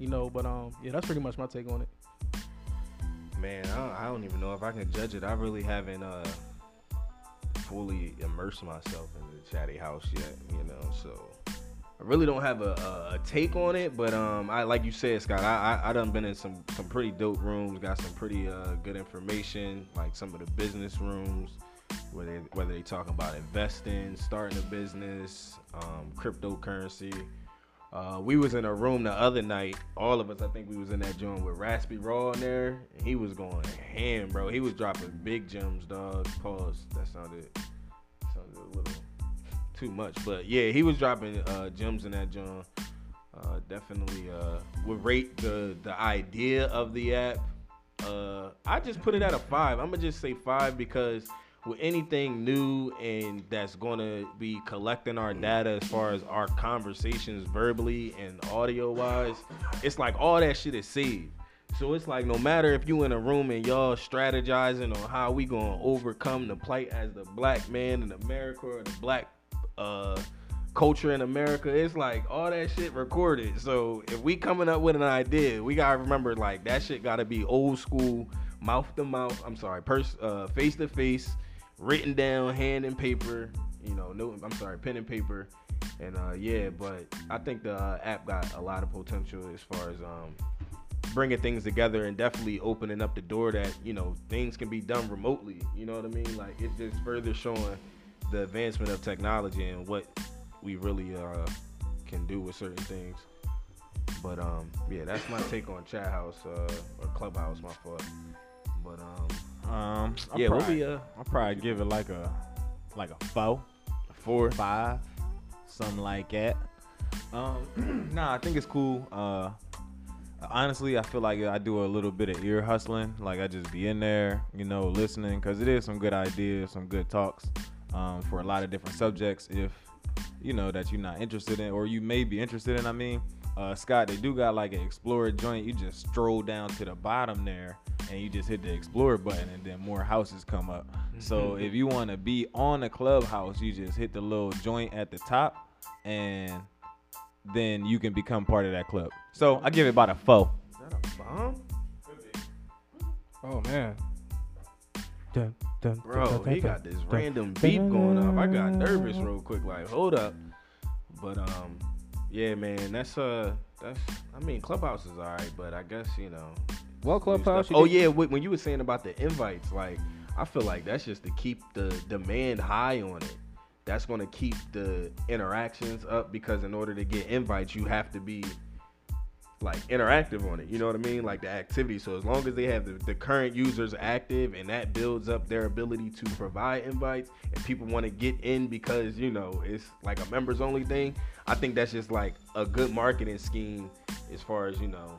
You know, but um, yeah, that's pretty much my take on it. Man, I don't, I don't even know if I can judge it. I really haven't uh fully immersed myself in the chatty house yet, you know. So I really don't have a, a, take on it, but um, I like you said, Scott. I, I I done been in some some pretty dope rooms, got some pretty uh good information, like some of the business rooms where they whether they talking about investing, starting a business, um, cryptocurrency. Uh, we was in a room the other night. All of us, I think we was in that joint with Raspy Raw in there. And he was going ham, bro. He was dropping big gems, dog. Pause. That sounded sounded a little too much, but yeah, he was dropping uh, gems in that joint. Uh, definitely uh, would rate the the idea of the app. Uh, I just put it at a five. I'm gonna just say five because with anything new and that's gonna be collecting our data as far as our conversations verbally and audio wise, it's like all that shit is saved. So it's like no matter if you in a room and y'all strategizing on how we gonna overcome the plight as the black man in America or the black uh culture in America, it's like all that shit recorded. So if we coming up with an idea, we gotta remember like that shit gotta be old school, mouth to mouth. I'm sorry, uh, face to face, written down, hand and paper. You know, no, I'm sorry, pen and paper. And uh, yeah, but I think the uh, app got a lot of potential as far as um, bringing things together and definitely opening up the door that you know things can be done remotely. You know what I mean? Like it's just further showing the advancement of technology and what we really uh, can do with certain things. But um, yeah, that's my take on Chat House uh, or Clubhouse. My fault. But um, Um, I'll yeah, we'll be uh I'll probably give it like a like a four, four. five, something like that. Um, nah, I think it's cool. Uh, honestly, I feel like I do a little bit of ear hustling. Like I just be in there, you know, listening because it is some good ideas, some good talks um, for a lot of different subjects. If you know that you're not interested in, or you may be interested in. I mean, uh, Scott, they do got like an Explorer joint. You just stroll down to the bottom there, and you just hit the Explorer button, and then more houses come up. So if you want to be on a clubhouse, you just hit the little joint at the top, and then you can become part of that club. So I give it about a four. Is that a bomb? Oh man. Dun, dun, Bro, dun, dun, he dun, got this dun. random beat going off. I got nervous real quick, like, hold up. But um, yeah, man, that's uh, that's. I mean, Clubhouse is alright, but I guess you know. Well, new Clubhouse. Oh yeah, wh- when you were saying about the invites, like, I feel like that's just to keep the demand high on it. That's gonna keep the interactions up because in order to get invites, you have to be like interactive on it. You know what I mean? Like the activity. So as long as they have the, the current users active and that builds up their ability to provide invites and people want to get in because, you know, it's like a members only thing, I think that's just like a good marketing scheme as far as, you know,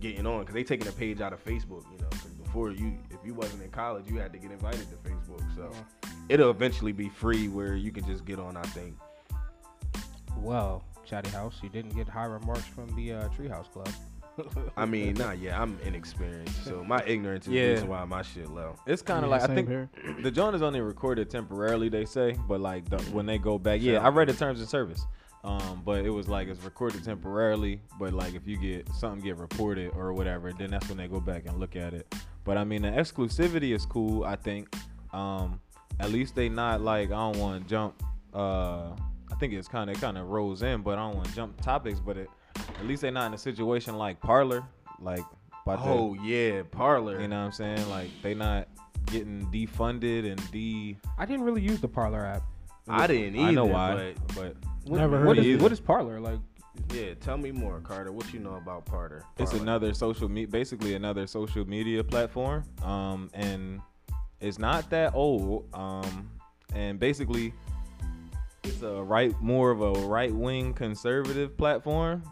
getting on. Cause they taking a page out of Facebook, you know, 'cause before you, if you wasn't in college, you had to get invited to Facebook. So it'll eventually be free where you can just get on, I think. Well, Chatty House, you didn't get high remarks from the uh, Treehouse Club. I mean, nah, yeah, I'm inexperienced, so my ignorance is the Yeah. reason why my shit low. It's kind of Yeah, like I same think here. the joint is only recorded temporarily. They say, but like the, when they go back, yeah, I read the terms of service. Um, but it was like it's recorded temporarily. But like if you get something get reported or whatever, then that's when they go back and look at it. But I mean, the exclusivity is cool. I think. Um, at least they not like I don't want to jump. Uh, I think it's kind of kind of rolls in, but I don't want to jump topics. But it, at least they're not in a situation like Parler, like. About to- Oh yeah, parlor. you know what I'm saying? Like they not getting defunded and de. I didn't really use the Parler app. I didn't either. I know why, But but What, Never heard what of is, it. what is Parler like? yeah, tell me more, Carter. What you know about Parler? it's Parler. another social me basically another social media platform. Um, and it's not that old. Um, and basically it's a right more of a right wing conservative platform.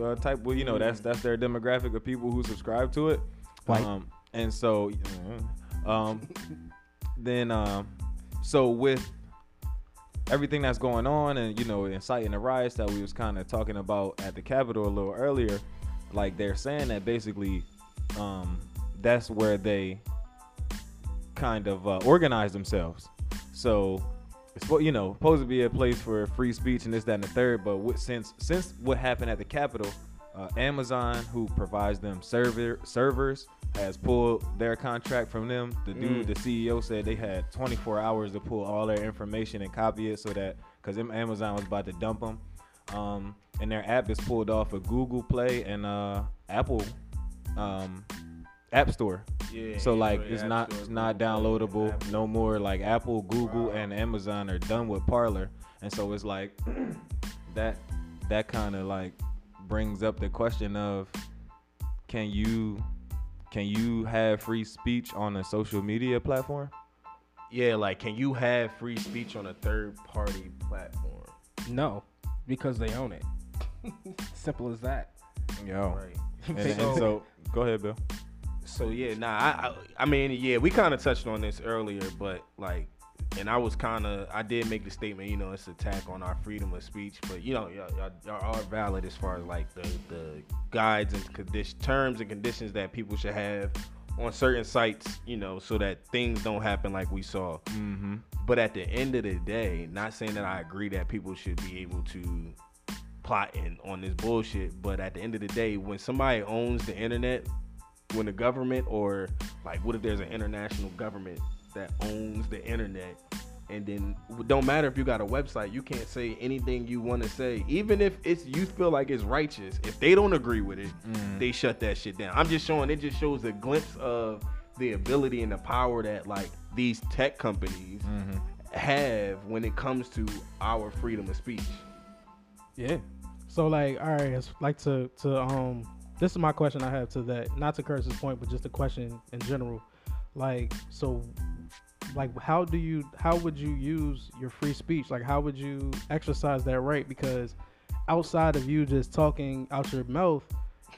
Uh, type well, you know that's that's their demographic of people who subscribe to it. White. Um, and so, um, then um, so with everything that's going on and you know inciting the riots that we was kind of talking about at the Capitol a little earlier, like they're saying that basically um, that's where they kind of uh, organize themselves. So it's you know supposed to be a place for free speech and this, that, and the third. But what, since since what happened at the Capitol, uh, Amazon, who provides them server servers, has pulled their contract from them. The dude, the CEO, said they had 24 hours to pull all their information and copy it so that because Amazon was about to dump them. Um, and their app is pulled off of Google Play and uh, Apple um, App Store. Yeah, So like it's App not Store, it's not Google Play, downloadable Apple. no more. Like Apple, Google, Wow. and Amazon are done with Parler, and so it's like that that kind of like brings up the question of can you can you have free speech on a social media platform? Yeah, like can you have free speech on a third party platform? No, because they own it. Simple as that. Yo, Right. and, and So- so go ahead, Bill. So yeah, nah, I, I, I mean, yeah, we kind of touched on this earlier, but like, and I was kind of, I did make the statement, you know, it's attack on our freedom of speech, but you know, y'all, y'all, y'all are valid as far as like the the guides and condition, terms and conditions that people should have on certain sites, you know, so that things don't happen like we saw. Mm-hmm. But at the end of the day, not saying that I agree that people should be able to plot in on this bullshit, but at the end of the day, when somebody owns the internet, when the government or like what if there's an international government that owns the internet and then it don't matter if you got a website, you can't say anything you want to say, even if it's you feel like it's righteous. If they don't agree with it, they shut that shit down. I'm just showing. It just shows a glimpse of the ability and the power that like these tech companies have when it comes to our freedom of speech. Yeah. So like, all right, it's like to to um, this is my question I have to that, not to Curtis's point, but just a question in general. Like, so, like, how do you, how would you use your free speech? Like, how would you exercise that right? Because outside of you just talking out your mouth,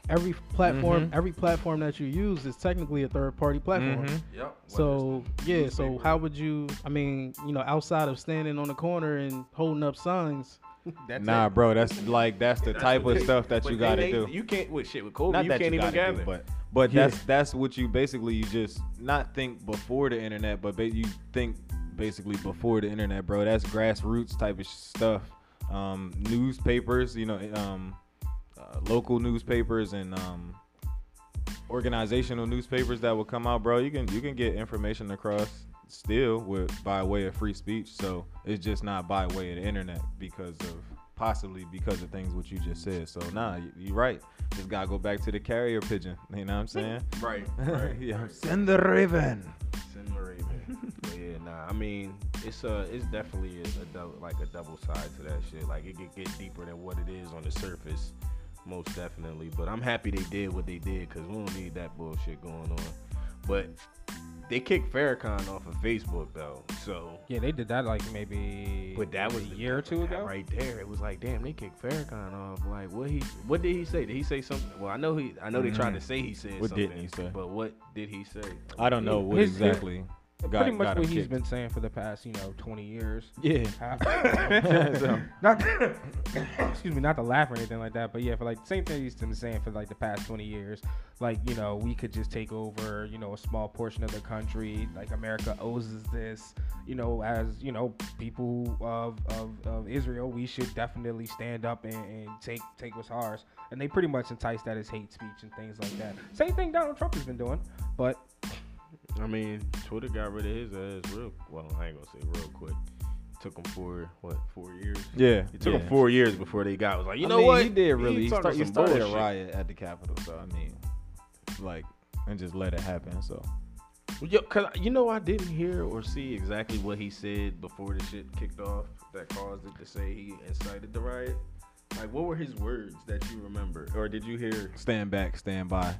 every platform, Mhm. every platform that you use is technically a third party platform. Mhm. Yep. So yeah, so newspaper. how would you? I mean, you know, outside of standing on the corner and holding up signs, That's Nah, it. bro, that's like that's the That's type of stuff that you got to they- do. You can't with shit with Kobe. not you that can't you even gotta gather. do, but but Yeah. that's that's what you basically you just not think before the internet, but ba- you think basically before the internet, bro. That's grassroots type of stuff. Um, newspapers, you know, um, uh, local newspapers and um, organizational newspapers that will come out, bro. You can you can get information across still with by way of free speech. So it's just not by way of the internet because of possibly because of things what you just said. So nah, you, you're right. Just gotta go back to the carrier pigeon. You know what I'm saying? Right. Right. yeah. Send the raven. Send the Raven. Yeah, nah. I mean, it's uh, it's definitely a, a double, like a double side to that shit. Like it could get deeper than what it is on the surface, most definitely. But I'm happy they did what they did because we don't need that bullshit going on. But they kicked Farrakhan off of Facebook though, so. Yeah, they did that like maybe But that was a year or two ago. right there. It was like, damn, they kicked Farrakhan off. Like, what he, what did he say? Did he say something? Well, I know he, I know they tried to say he said Mm-hmm. What didn't he say? But what did he say? I don't know what His- his- exactly. Got- Pretty much what he's kicked. been saying for the past, you know, 20 years. Yeah. So- not excuse me, not to laugh or anything like that, but yeah, for like the same thing he's been saying for like the past 20 years. Like you know, we could just take over, you know, a small portion of the country. Like America owes us this. You know, as you know, people of of, of Israel, we should definitely stand up and, and take take what's ours. And they pretty much entice that as hate speech and things like that. Same thing Donald Trump has been doing, but I mean, Twitter got rid of his ass real. Well, I ain't gonna say real quick. Took him for what four years? Yeah. It took yeah. him four years before they got. Was like, you I know mean, what? He did really. He, talking start, he some started a bullshit. riot at the Capitol, so I mean, like, and just let it happen. So Yo, cause you know I didn't hear or see exactly what he said before the shit kicked off that caused it to say he incited the riot. Like, what were his words that you remember, or did you hear? stand back, stand by.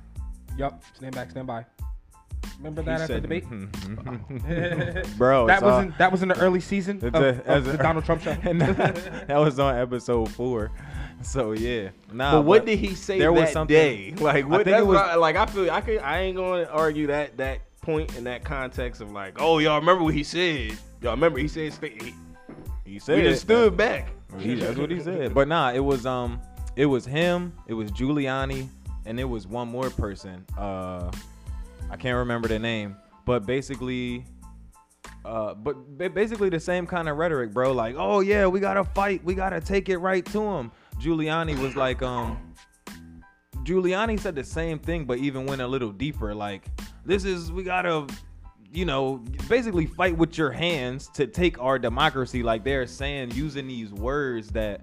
yup, stand back, stand by. Remember He that at the said- debate? Bro, that was all- in that was in the early season It's of, a- of as a- the Donald Trump show. and that, that was on episode four. So yeah, nah. but what did he say there was that something- day? Like, what? think that's it what was- I, like I feel. I could. I ain't going to argue that that point in that context of like, oh, y'all remember what he said? Y'all remember he said he, he said? we just stood back. He, that's what he said. But nah, it was um, it was him, it was Giuliani, and it was one more person. Uh, I can't remember the name, but basically, uh, but basically the same kind of rhetoric, bro. Like, oh yeah, we gotta fight, we gotta take it right to him. Giuliani was like, um, Giuliani said the same thing, but even went a little deeper. Like, this is we gotta, you know, basically fight with your hands to take our democracy. Like they're saying, using these words that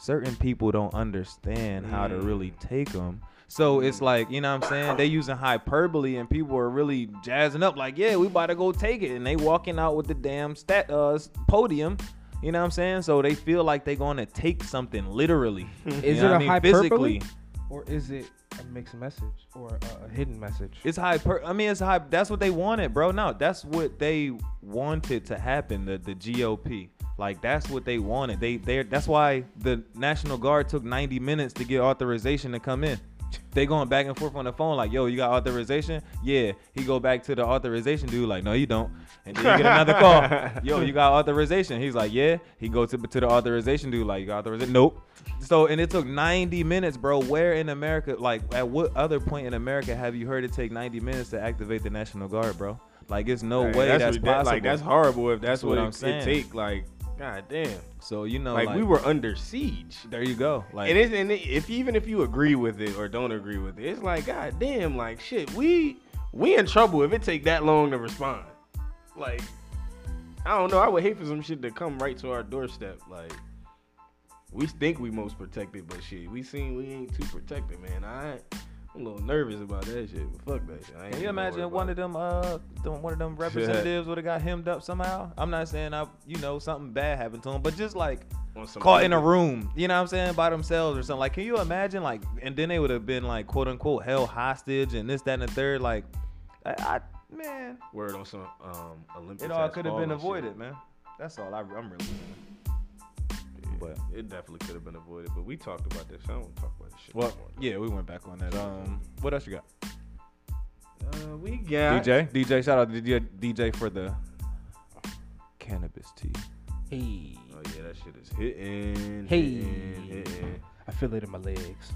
certain people don't understand how to really take them. So it's like, you know what I'm saying? They using hyperbole and people are really jazzing up like, yeah, we about to go take it. And they walking out with the damn stat uh podium. You know what I'm saying? So they feel like they're going to take something literally. Is it a I mean? hyperbole? Physically. or is it a mixed message or a, a hidden message? It's hyper. I mean, it's hype. That's what they wanted, bro. No, that's what they wanted to happen. The the GOP, like that's what they wanted. They they. That's why the National Guard took 90 minutes to get authorization to come in. They going back and forth on the phone, like, yo, you got authorization? Yeah. He go back to the authorization dude, like, no, you don't. And then you get another call. Yo, you got authorization? He's like, yeah. He go to to the authorization dude, like, you got authorization? Nope. So and it took 90 minutes, bro. Where in America, like, at what other point in America have you heard it take 90 minutes to activate the National Guard, bro? Like, it's no Hey, way that's, ridic- possible. Like that's horrible if that's, That's what, what it, I'm it saying. take. Like, god damn. so you know, like, we were under siege. There you go. Like, and, it's, and it, if even if you agree with it or don't agree with it, it's like god damn, like shit, we we in trouble if it take that long to respond. Like, I don't know. I would hate for some shit to come right to our doorstep. Like, we think we most protected, but shit, we seen we ain't too protected, man. I I'm a little nervous about that shit. But fuck that shit. I ain't Can you imagine one of them, uh, them, one of them representatives would have got hemmed up somehow? I'm not saying I, you know, something bad happened to him, but just like it. On some caught in a room, you know what I'm saying, by themselves or something. Like, can you imagine, like, and then they would have been like, quote unquote, held hostage and this, that, and the third. Like, I, I man, word on some um Olympics. it all could have been shit. avoided, man. That's all I, I'm really. But it definitely could have been avoided. But we talked about this. I don't want to talk about this shit. Well, no yeah, we went back on that. Um, what else you got? Uh, we got DJ, DJ, shout out to DJ, DJ for the cannabis tea. Hey, Oh yeah, that shit is hitting. Hey. hitting, hitting. I feel it in my legs.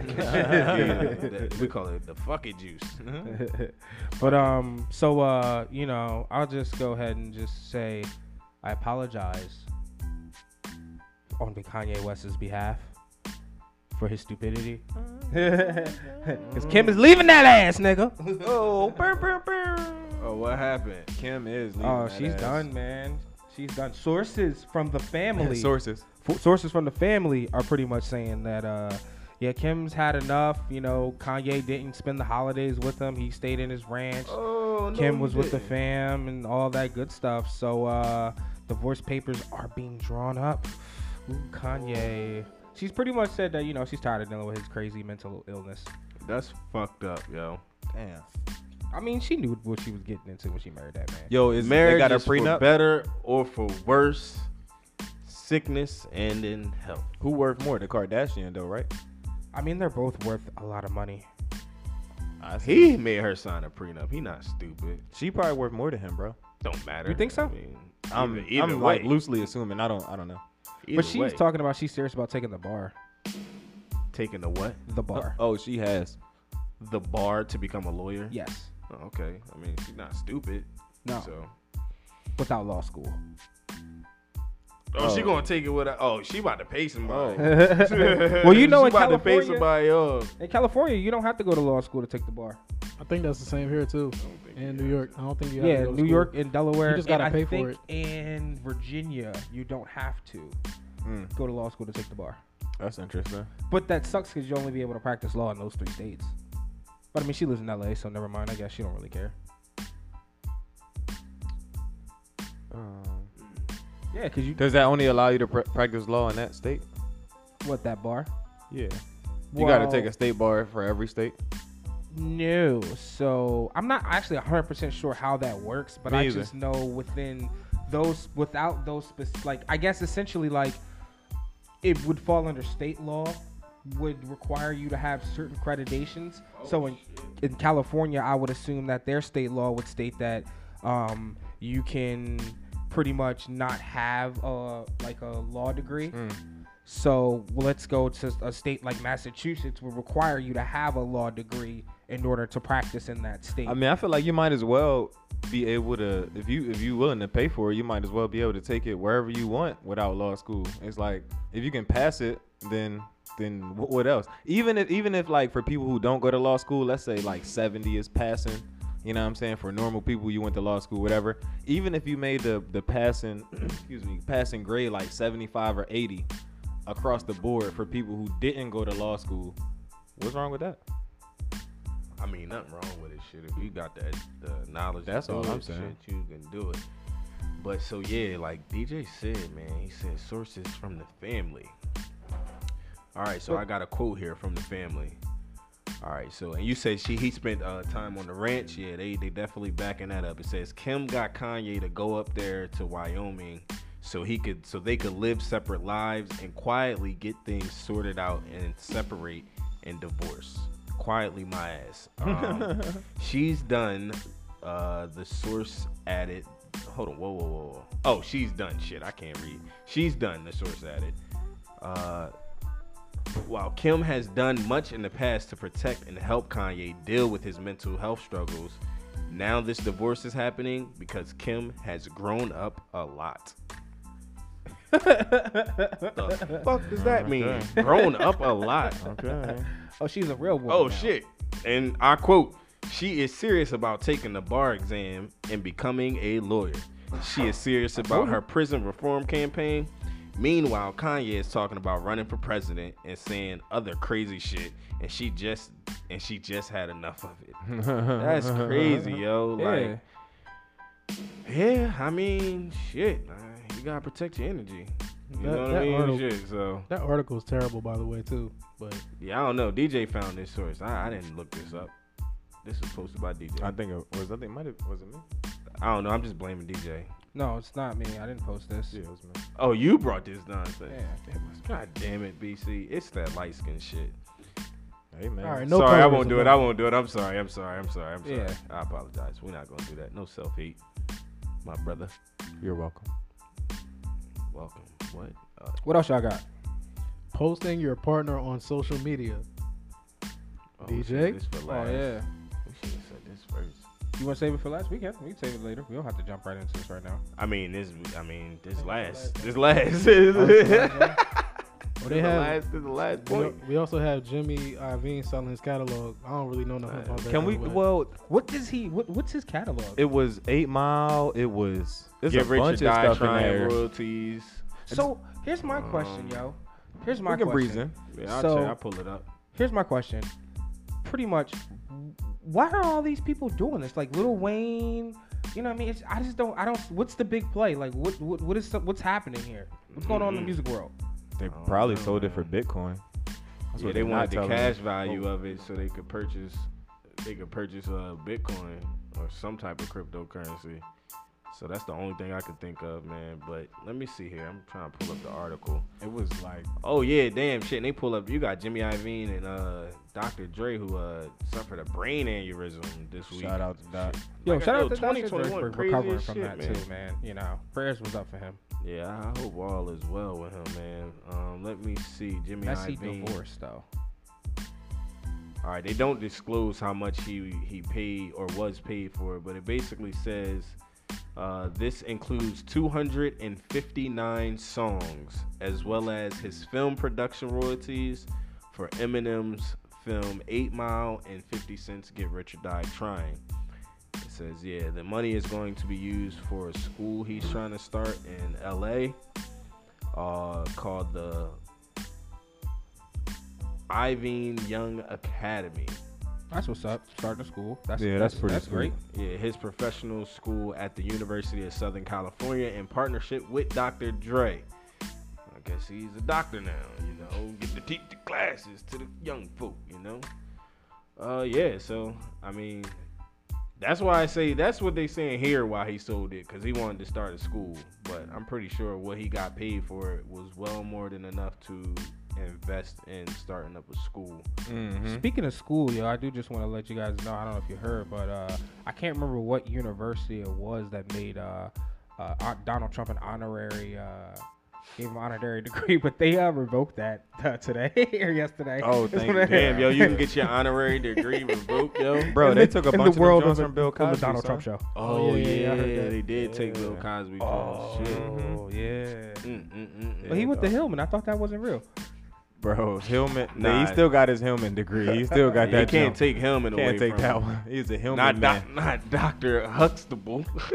Yeah, that- we call it the fucking juice. but um, so uh, you know, I'll just go ahead and just say I apologize on the Kanye West's behalf for his stupidity. Cause Kim is leaving that ass, nigga. oh, burr, burr, burr. Oh, what happened? Kim is. leaving Oh, that she's ass. done, man. She's done. Sources from the family. Sources. F- sources from the family are pretty much saying that uh yeah kim's had enough you know kanye didn't spend the holidays with him he stayed in his ranch Oh, no, kim he was with the fam and all that good stuff so uh divorce papers are being drawn up Ooh, kanye she's pretty much said that you know she's tired of dealing with his crazy mental illness That's fucked up, yo. Damn. i mean she knew what she was getting into when she married that man Yo, is Marriage they got a is for prenup? better or for worse, sickness and in health. Who worth more, the Kardashian though, right? i mean they're both worth a lot of money He made her sign a prenup. He not stupid. She probably worth more to him, bro. Don't matter. You think so? I mean, I'm, either, either I'm like loosely assuming. I don't. I don't know. Either but she's way. talking about she's serious about taking the bar taking the what? the oh, bar Oh, she has. The bar to become a lawyer. yes Oh, okay. I mean, she's not stupid. no So. without law school Oh, she Oh. gonna take it with her. Oh, she about to pay somebody. Oh. well, you know, she in about to pay California, somebody off. in California, you don't have to go to law school to take the bar. I think that's the same here too. In New York, I don't think you have Yeah, to go to New school. York and Delaware. You just gotta and pay I for it. In Virginia, you don't have to Mm, go to law school to take the bar. that's interesting. But that sucks because you only be able to practice law in those three states. But I mean, she lives in LA, so never mind. I guess she don't really care. Um, Yeah, because you does that only allow you to pr- practice law in that state? what that bar? Yeah. You got to take a state bar for every state. No, so I'm not actually 100% sure how that works, but Me I either. just know within those, without those, spec- like, I guess essentially, like, it would fall under state law, would require you to have certain accreditations. so in, in California, I would assume that their state law would state that um, you can pretty much not have a, like a law degree. Mm. So let's go to a state like Massachusetts will require you to have a law degree in order to practice in that state. I mean, I feel like you might as well be able to, if you if you willing to pay for it, you might as well be able to take it wherever you want without law school. It's like if you can pass it, then then what else? Even if even if like for people who don't go to law school, let's say like 70 is passing. You know what I'm saying? For normal people, you went to law school, whatever. Even if you made the the passing, excuse me, passing grade like 75 or 80 across the board for people who didn't go to law school, what's wrong with that? I mean, nothing wrong with it. Shit, if you got that the knowledge, That's all I'm saying. Shit, you can do it. But so yeah, like DJ said, man, he said sources from the family. All right, so I got a quote here from the family. All right, so and you said she he spent uh, time on the ranch. Yeah, they they definitely backing that up. It says Kim got Kanye to go up there to Wyoming so he could so they could live separate lives and quietly get things sorted out and separate and divorce. Quietly, my ass. Um, she's done. Uh, the source added. Hold on. Whoa, whoa, whoa, whoa. Oh, she's done. Shit, I can't read. She's done. The source added. Uh, while Kim has done much in the past to protect and help Kanye deal with his mental health struggles, now this divorce is happening because Kim has grown up a lot. The fuck does that mean? Okay. Grown up a lot. Okay. oh, she's a real woman. Oh now. shit. And I quote, she is serious about taking the bar exam and becoming a lawyer. She is serious about her prison reform campaign. Meanwhile, Kanye is talking about running for president and saying other crazy shit, and she just and she just had enough of it. That's crazy, yo. Like, yeah, I mean, shit. uh, You gotta protect your energy. You That- know what I mean? article- Shit. So That article is terrible, by the way, too. But yeah, I don't know. DJ found this source. I, I didn't look this up. This was posted by DJ. I think it was. I think might have was it me? I don't know. I'm just blaming DJ. No, it's not me. I didn't post this. Yeah, it was me. Oh, you brought this nonsense. Yeah. God damn it, BC. It's that light skin shit. Hey man. All right, no sorry, I won't do it. I won't do it. I'm sorry. I'm sorry. I'm sorry. I'm sorry. Yeah. I apologize. We're not gonna do that. No self hate. My brother. You're welcome. Welcome. What? Uh, What else y'all got? posting your partner on social media. oh, DJ? This for Oh yeah. We should have said this first. You want to save it for last weekend? We can save it later. We don't have to jump right into this right now. I mean, this. I mean, this Think last. for This last. Well, they the have- last, this is the last We, point. we also have Jimmy Iovine selling his catalog. I don't really know nothing about that. Can we? anyway. Well, What does he? What, what's his catalog? it was Eight Mile. It was. It's Get a rich or bunch of die stuff in there. royalties. so here's my question, Um, yo. Here's my We can question. in. Yeah, I'll, So- check, I'll pull it up. Here's my question. Pretty much, why are all these people doing this? Like Lil Wayne, you know what I mean? It's, I just don't. I don't. What's the big play? Like what? What, what is what's happening here? What's going on in the music world? They probably know, sold it for. Bitcoin. That's Yeah, they wanted the telling me. cash value of it so they could purchase they could purchase uh Bitcoin or some type of cryptocurrency. So that's the only thing I could think of, man. But let me see here. I'm trying to pull up the article. It was like Oh yeah, damn shit. And they pull up. You got Jimmy Iovine and uh Dr. Dre who uh suffered a brain aneurysm this week. shout out to Doc. Yo, Like, shout out to 2021 for recovering from shit, that man. too, man. You know, prayers was up for him. Yeah, I hope all is well with him, man. Um, let me see, Jimmy he Iovine. divorced though. All right, they don't disclose how much he he paid or was paid for it, but it basically says uh, this includes 259 songs as well as his film production royalties for Eminem's film Eight Mile and 50 Cent's Get Rich or Die Trying. It says, yeah, the money is going to be used for a school he's trying to start in LA uh, called the Iovine Young Academy. That's what's up. Starting a school. That's Yeah, that's pretty That's sweet. great. Yeah, his professional school at the University of Southern California in partnership with Dr. Dre. I guess he's a doctor now, you know, get to teach the classes to the young folk, you know. Uh, yeah, so I mean, that's why I say that's what they saying here why he sold it because he wanted to start a school. But I'm pretty sure what he got paid for it was well more than enough to invest in starting up a school. Mm-hmm. Speaking of school, yo, I do just want to let you guys know. I don't know if you heard, but uh, I can't remember what university it was that made uh, uh, Donald Trump an honorary, uh, gave him an honorary degree, but they uh, revoked that uh, today or yesterday. Oh, thank what you. Damn, yo, you can get your honorary degree revoked, yo. Bro, In they the- took a bunch the of world them from Bill of the Donald son. Trump show. Oh, yeah, yeah, yeah, I heard that. they did take Yeah. Bill Cosby. Oh, shit. yeah. Mm, mm, mm, But he mm. went to Hillman. I thought that wasn't real. Bro, Hillman. Nah, Nah. he still got his Hillman degree. He still got You that. can't jump. take Hillman away Can't take from that him. one. He's a Hillman Not, man. doc, not Dr. Huxtable.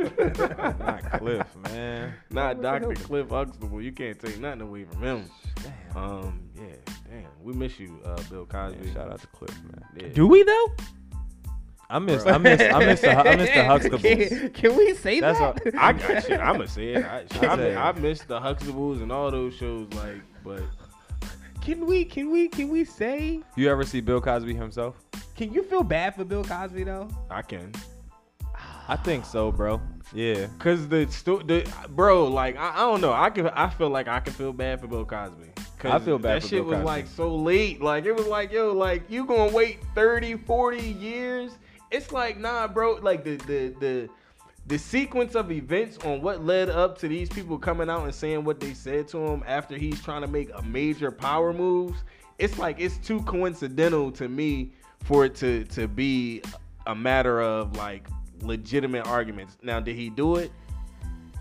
Not Cliff, man. not Dr. Cliff Huxtable. You can't take nothing away from him. Damn. Um, yeah, damn. We miss you, uh, Bill Cosby. Man, shout out to Cliff, man. Yeah. Do we though? I miss, I miss, I miss the, I miss the Huxtables. Can, can we say That's that? what- I got shit. I'ma say it. I, shit, I, Say it. I miss the Huxtables and all those shows. Like, but Can we? Can we? Can we say? You ever see Bill Cosby himself? Can you feel bad for Bill Cosby though? I can. I think so, bro. Yeah. Cause the the bro, like I, I don't know. I can I feel like I can feel bad for Bill Cosby. 'Cause I feel bad That shit Bill was Cosby. like so late. Like it was like yo, like you gonna wait 30, 40 years? It's like nah, bro. Like the the the the sequence of events on what led up to these people coming out and saying what they said to him after he's trying to make a major power moves. It's like it's too coincidental to me for it to to be a matter of like legitimate arguments. Now, did he do it?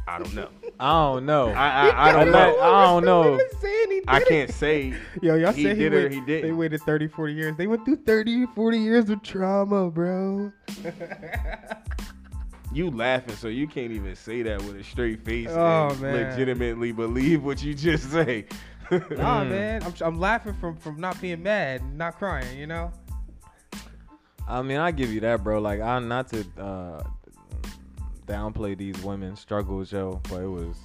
I don't know. I don't know. I I, I don't know. I don't know. We've been saying he I can't say. Yo, y'all he said he, did it or he didn't. They waited 30, 40 years. They went through 30, 40 years of trauma, bro. You laughing, so you can't even say that with a straight face Oh, and man. legitimately believe what you just say. Nah, Mm. man. I'm, I'm laughing from, from not being mad, not crying, you know? I mean, I give you that, bro. Like, I'm not to uh, downplay these women's struggles, yo, but it was.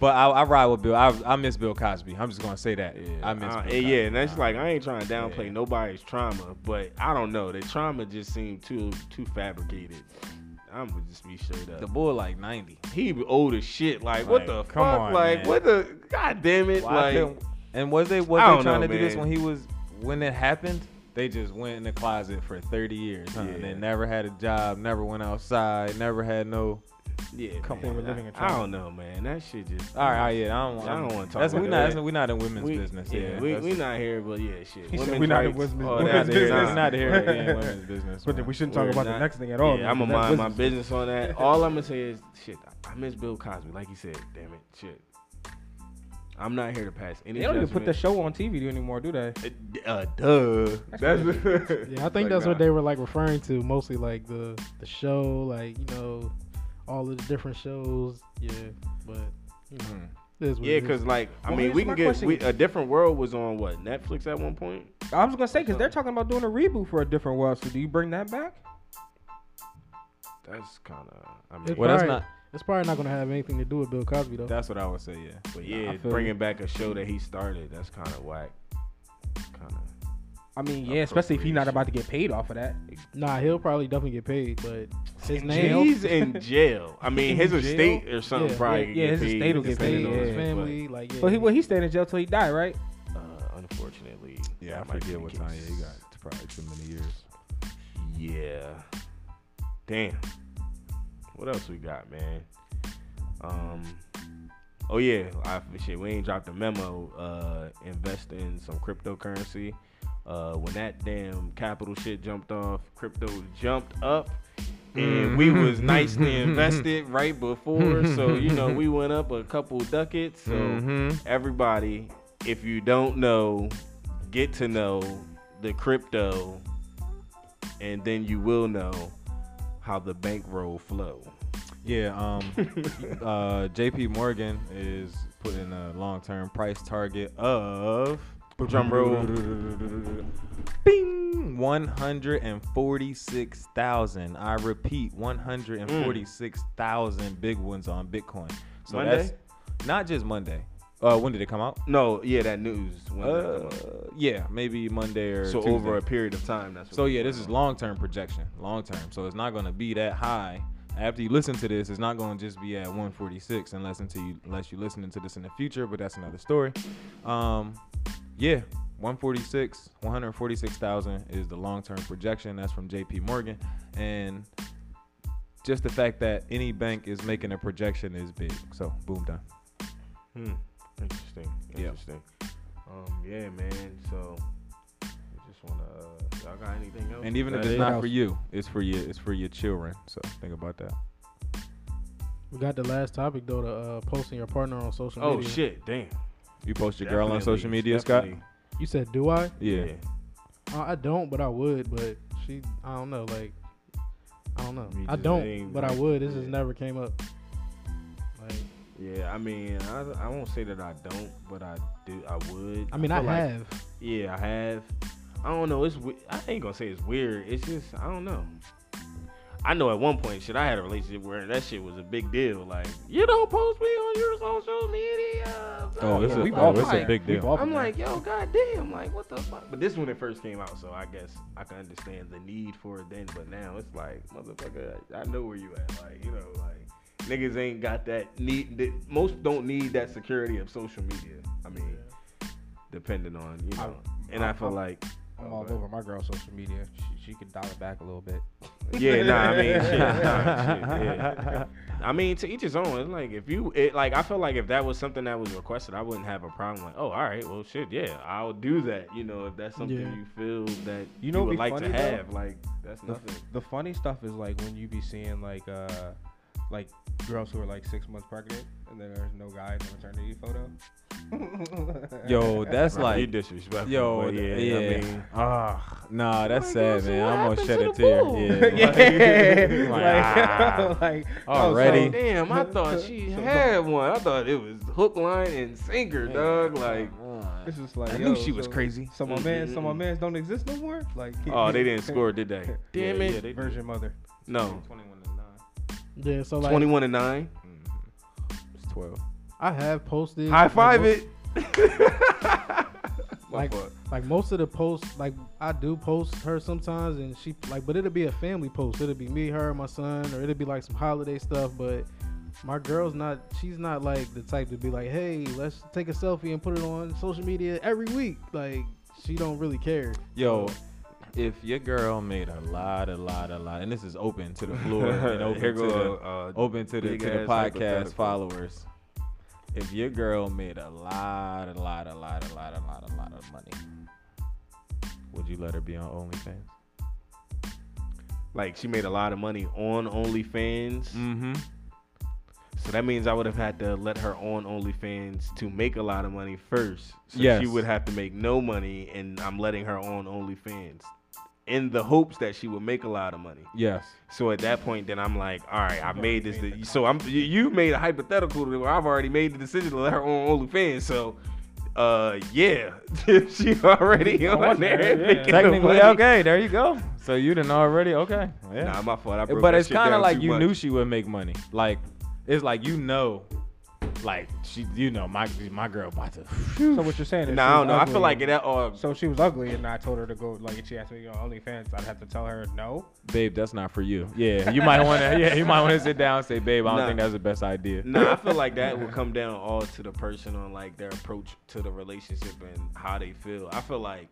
But I, I ride with Bill. I, I miss Bill Cosby. I'm just gonna say that. I miss. Uh, Bill yeah, Cosby. yeah, and that's like I ain't trying to downplay Yeah. nobody's trauma, but I don't know. The trauma just seemed too too fabricated. I'm gonna just be straight up. The boy like 90. he old as shit. Like, what the come fuck? on, like man. what the? God damn it! Why like couldn't- and was they was they trying know, to do this when he was when it happened? They just went in the closet for 30 years. Huh? Yeah. They never had a job, never went outside, never had no. Yeah, Come man, on, we're living in I, I don't know, man. That shit just. All right, all right yeah, I don't. Want, I don't wanna talk That's, about we that. not. That's, we not in women's we, business. Yeah, Yeah, we that's- we not here, but yeah, shit. He said Women's we not in women's- all women's that, yeah, business. nah. not here in women's business. But man. we shouldn't talk We're about not- the next thing at all. Yeah, I'm gonna mind that my business on that. All I'm gonna say is, shit, I miss Bill Cosby, like you said. Damn it, shit. I'm not here to pass any. They don't even put the show on TV anymore, do they? Uh, duh. That's Yeah, I think that's what they were like referring to, mostly like the the show, like you know, all of the different shows. Yeah, but you know, mm-hmm. it is what Yeah, because like I Well, mean, we can get we, a different world was on what Netflix at one point. I was gonna say because they're talking about doing a reboot for a different world. So do you bring that back? That's kind of I mean, It's Well, that's not. it's probably not gonna have anything to do with Bill Cosby though. That's what I would say. Yeah. but yeah, feel bringing back a show that he started, that's kind of whack. Kind of. I mean, yeah, especially if he's not about to get paid off of that. Nah, he'll probably definitely get paid, but his name. He's in jail. I mean, his In jail? estate or something Yeah. probably. Yeah, could yeah, his paid, estate will get paid, on yeah. his it, family, like yeah. But he well, he stayed in jail till he died, right? But, uh, unfortunately. Yeah, I that might be forget the what case. time. He got It's probably too many years. Yeah. Damn. What else we got, man? Um. Oh yeah, I shit. We ain't dropped a memo. Uh, invest in some cryptocurrency. Uh, when that damn capital shit jumped off, crypto jumped up, and we was nicely invested right before. So you know we went up a couple ducats. So Mhm. everybody, if you don't know, get to know the crypto, and then you will know how the bankroll flow. Yeah, um, uh, J.P. Morgan is putting a long-term price target of Drum roll. Bing, one hundred and forty-six thousand. I repeat, one hundred and forty-six thousand big ones on Bitcoin. So Monday? that's not just Monday. Uh, when did it come out? No, yeah, that news. when did Uh, out? yeah, maybe Monday or so Tuesday. over a period of time. That's what So yeah, this is long term projection, long term. So it's not going to be that high. After you listen to this, it's not going to just be at 146 unless until you unless you listening to this in the future. But that's another story. Um, yeah, 146, 146,000 is the long term projection. That's from J.P. Morgan, and just the fact that any bank is making a projection is big. So boom done. Hmm. Interesting. Yeah. Interesting. Um. Yeah, man. So. I just wanna. Uh, y'all got anything else? And even if it's it? not else? for you, it's for you. It's for your children. So think about that. we got the last topic though, to uh, posting your partner on social Oh media. Oh shit! Damn. You post your girl on social Definitely, media, Scott. definitely. You said, do I? Yeah. Uh, I don't, but I would. But she, I don't know. Like, I don't know. You I just don't, ain't but I would. This yeah. just never came up. Like, Yeah, I mean, I, I won't say that I don't, but I do. I would. I mean, I, feel like- have. Yeah, I have. I don't know. It's we- I ain't gonna say it's weird. It's just I don't know. I know at one point, shit, I had a relationship where that shit was a big deal. Like, you don't post me on your social media. Oh, it's Yeah, a, we've oh, all it's a big deal. I'm like, yo, goddamn, like, what the fuck? But this when it first came out, so I guess I can understand the need for it then. But now it's like, motherfucker, I know where you at. Like, you know, like niggas ain't got that need. That, most don't need that security of social media. I mean, depending on you know, and I feel I'm- like. I'm all over my girl's social media. She, she could dial it back a little bit. Yeah, nah, I mean, shit, nah, shit, yeah. I mean, to each his own. It's like if you, it, like, I feel like if that was something that was requested, I wouldn't have a problem. Like, oh, all right, well, shit, yeah, I'll do that. You know, if that's something Yeah. you feel that You you, know what'd be like funny, to though? have, like, that's The, nothing. the funny stuff is like when you be seeing like uh like girls who are like six months pregnant and then there's no guy in the maternity photo. Yo, that's Right, you like, disrespectful. yo, but yeah, yeah, I mean, ah, nah, that's Like, sad, so man. I'm gonna happened shed to a the tear. fool? Yeah, yeah, Like, like, like oh, Already? so- damn, I thought she had one. I thought it was hook, line, and sinker, dog. Like, It's just like I yo, knew she was crazy. So my man, so my man's don't exist no more. Like oh, they didn't score, did they? Damn Yeah, it. yeah, they- Virgin mother. no, 21 to 9. Yeah. So like, twenty-one and nine. 12. I have posted. High like, five mo- it. Like, like most of the posts, like I do post her sometimes, and she like, but it'll be a family post. It'll be me, her, my son, or it'll be like some holiday stuff. But my girl's not. She's not like the type to be like, hey, let's take a selfie and put it on social media every week. Like she don't really care. Yo, So, if your girl made a lot, a lot, a lot, and this is open to the floor and open Here to go, the, uh, open to the, to the podcast followers. If your girl made a lot, a lot, a lot, a lot, a lot, a lot of money, would you let her be on OnlyFans? Like she made a lot of money on OnlyFans. Mm-hmm. So that means I would have had to let her on OnlyFans to make a lot of money first. So Yes. she would have to make no money, and I'm letting her on OnlyFans in the hopes that she would make a lot of money. Yes. So at that point, then I'm like, all right, I made this. so I'm you- you made a hypothetical where I've already made the decision to let her on OnlyFans. So, uh, yeah, she already On on there. there, yeah. making the Technically, money. okay. There you go. So you didn't already okay. Yeah. Nah, my fault. I broke but it's kind of like you much. knew she would make money. Like it's like you know, like she, you know, my my girl about to. So what you're saying is Nah, she I was don't know. I feel like and- it. Uh, So she was ugly, and I told her to go. Like, if she asked me on OnlyFans, I'd have to tell her no. Babe, that's not for you. Yeah, you might want to. Yeah, you might want to sit down and say, babe, I don't Nah. think that's the best idea. Nah, I feel like that would come down all to the person on like their approach to the relationship and how they feel. I feel like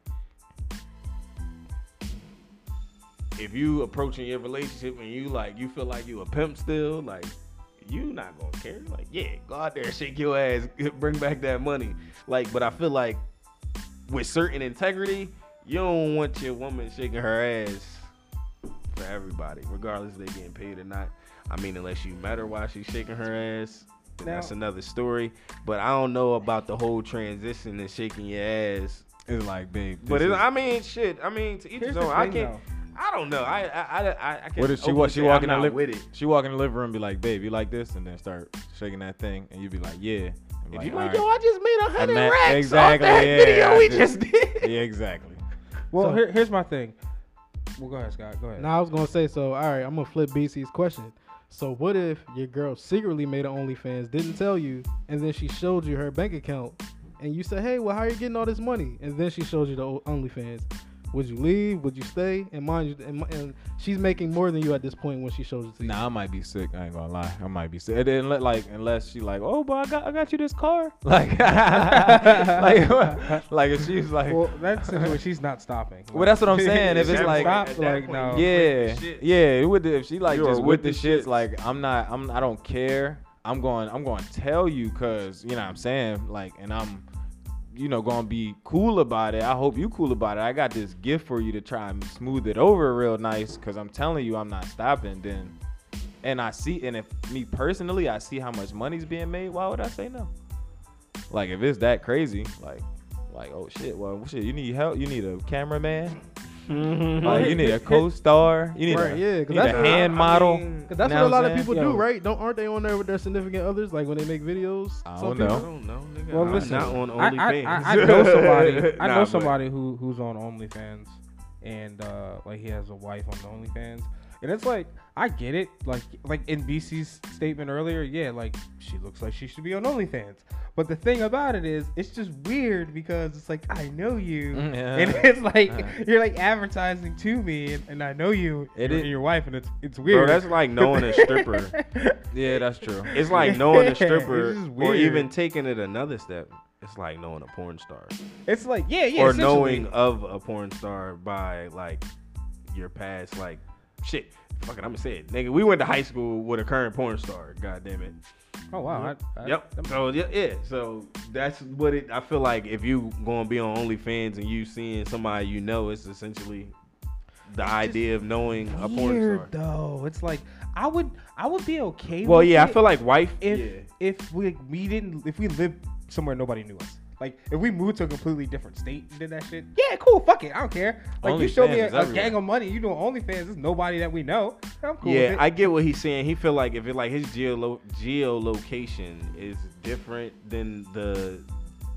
if you approaching your relationship and you like you feel like you a pimp still, like you not gonna care. Like, yeah, go out there, shake your ass, bring back that money. Like, but I feel like with certain integrity, you don't want your woman shaking her ass for everybody, regardless if they getting paid or not. I mean, unless you met her while she's shaking her ass, then Now- that's another story. But I don't know about the whole transition and shaking your ass. It's like, babe. But this I mean, shit. I mean, to each his own. I can't. though. I don't know. I I I I, I can what if she openly walk? She say walk in the not with it. She walk in the living room, and be like, babe, you like this, and then start shaking that thing, and you be like, yeah. And be If you like, right." yo, I just made a hundred racks exactly, off that yeah, video we just just- did. yeah, exactly. Well, So- here, here's my thing. Well, go ahead, Scott. Go ahead. Now I was gonna say so. All right, I'm gonna flip BC's question. So what if your girl secretly made an OnlyFans, didn't tell you, and then she showed you her bank account, and you said, "Hey, well, how are you getting all this money?" And then she shows you the O- OnlyFans. Would you leave? Would you stay? And mind you, and, and she's making more than you at this point when she shows it to you. Nah, I might be sick. I ain't gonna lie. I might be sick. And then, let- like, unless she like, oh, but I got, I got you this car. Like, like, like if she's like, well, that situation, she's not stopping. Well, that's what I'm saying. If it's like, Stop, like, that no. yeah, with the shit. yeah, with the, if she like You just are with with the the shits, shits. like I'm not, I'm, I don't care. I'm going, I'm going to tell you, cause you know what I'm saying, like, and I'm, you know, gonna be cool about it. I hope you cool about it. I got this gift for you to try and smooth it over real nice, cause I'm telling you, I'm not stopping. Then, and I see, and if me personally, I see how much money's being made. Why would I say no? Like, if it's that crazy, like. Like oh shit, well shit, you need help. You need a cameraman. Like, you need a co-star. You need Right, a, yeah, you 'cause need a that's- hand I model. mean, 'Cause that's Know what a lot I'm of people saying? do, right? Don't aren't they on there with their significant others, like when they make videos? I don't know. I don't know, nigga. Well, I'm listen, not on I, I, OnlyFans. I, I know somebody. I Nah, know but- somebody who who's on OnlyFans, and uh, like he has a wife on OnlyFans, and it's like I get it. Like like in BC's statement earlier, yeah, like she looks like she should be on OnlyFans. But the thing about it is, it's just weird because it's like I know you, Mm, yeah. and it's like Uh. you're like advertising to me, and, and I know you, It your, is- your wife, and it's it's weird. Bro, weird. that's like knowing a stripper. Yeah, that's true. It's like knowing Yeah, a stripper, or even taking it another step. It's like knowing a porn star, it's like yeah, yeah, or knowing of a porn star by like your past, like shit. Fuck it, I'm gonna say it, nigga. We went to high school with a current porn star. God damn it. Oh wow, I, I, Yep. So yeah, yeah. So that's what it. I feel like if you gonna be on OnlyFans and you seeing somebody you know, it's essentially the idea of knowing a porn star. though. It's like I would I would be okay. Well, with yeah, I feel like wife. if yeah. if we we didn't if we lived somewhere nobody knew us. Like if we moved to a completely different state and did that shit, yeah, cool, fuck it, I don't care. Like you show me a, a gang of money, you doing OnlyFans, there's nobody that we know. I'm cool. yeah, with it. I get what he's saying. He feel like if it like his geolo- geolocation is different than the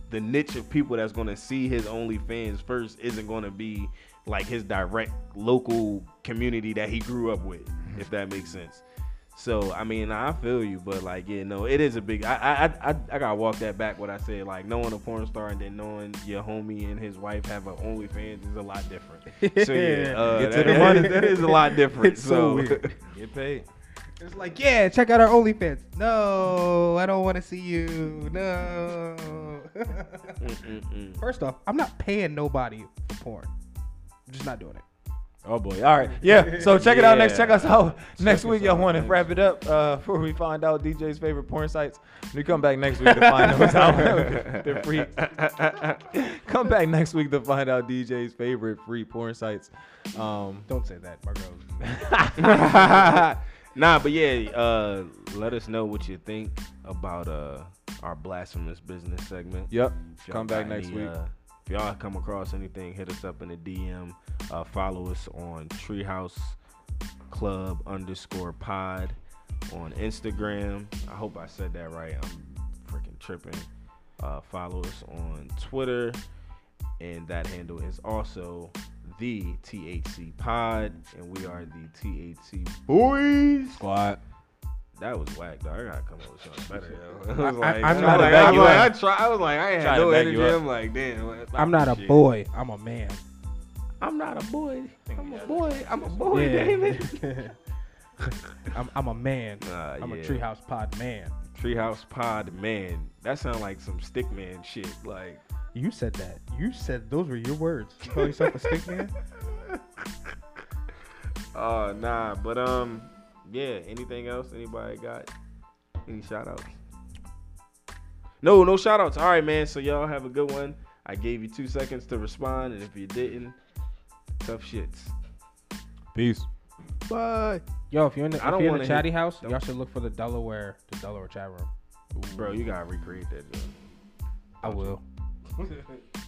the niche of people that's gonna see his OnlyFans first isn't gonna be like his direct local community that he grew up with, if that makes sense. So I mean, I feel you, but like, yeah, no, it is a big. I I I, I gotta walk that back. What I said, like knowing a porn star and then knowing your homie and his wife have an OnlyFans is a lot different. So yeah, uh, Get to that- the that money. is- that is a lot different. It's so so weird. Get paid. It's like, yeah, check out our OnlyFans. No, I don't want to see you. No. Mm, mm, mm. First off, I'm not paying nobody for porn. I'm just not doing it. Oh boy. All right. Yeah. So check it out next. Check us out next week. Y'all want to wrap it up uh, before we find out DJ's favorite porn sites. We come back next week to find out. They're free. come back next week to find out DJ's favorite free porn sites. Um, Don't say that, my. Nah, but yeah, uh, let us know what you think about uh our blasphemous business segment. Yep. Come back got next any, week. Uh, if y'all come across anything, hit us up in the DM. Uh, follow us on Treehouse Club underscore Pod on Instagram. I hope I said that right. I'm freaking tripping. Uh, follow us on Twitter, and that handle is also the THC Pod, and we are the THC Boys. Squad. That was whack, dog. I gotta come up with something better. Yo. I was like, I, am not was a like, I was like, I try. I was like, I ain't had no energy. I'm like, damn. what- I'm not a shit. boy. I'm a man. I'm not a boy. I'm a boy. I'm a boy, David. I'm, I'm a man. Nah, I'm a treehouse pod man. Treehouse Pod, man. That sounds like some stick man shit. Like, You said that. You said those were your words. You call yourself a stick man? uh, nah. But um, yeah. Anything else? Anybody got any shout outs? No, no shout outs. All right, man. So y'all have a good one. I gave you two seconds to respond, and if you didn't, tough shits. Peace. Bye. Yo, if you're in the, I if don't you're in wanna the chatty hit- house, don't- y'all should look for the Delaware, the Delaware chat room. Bro, you gotta recreate that. Joint. I will.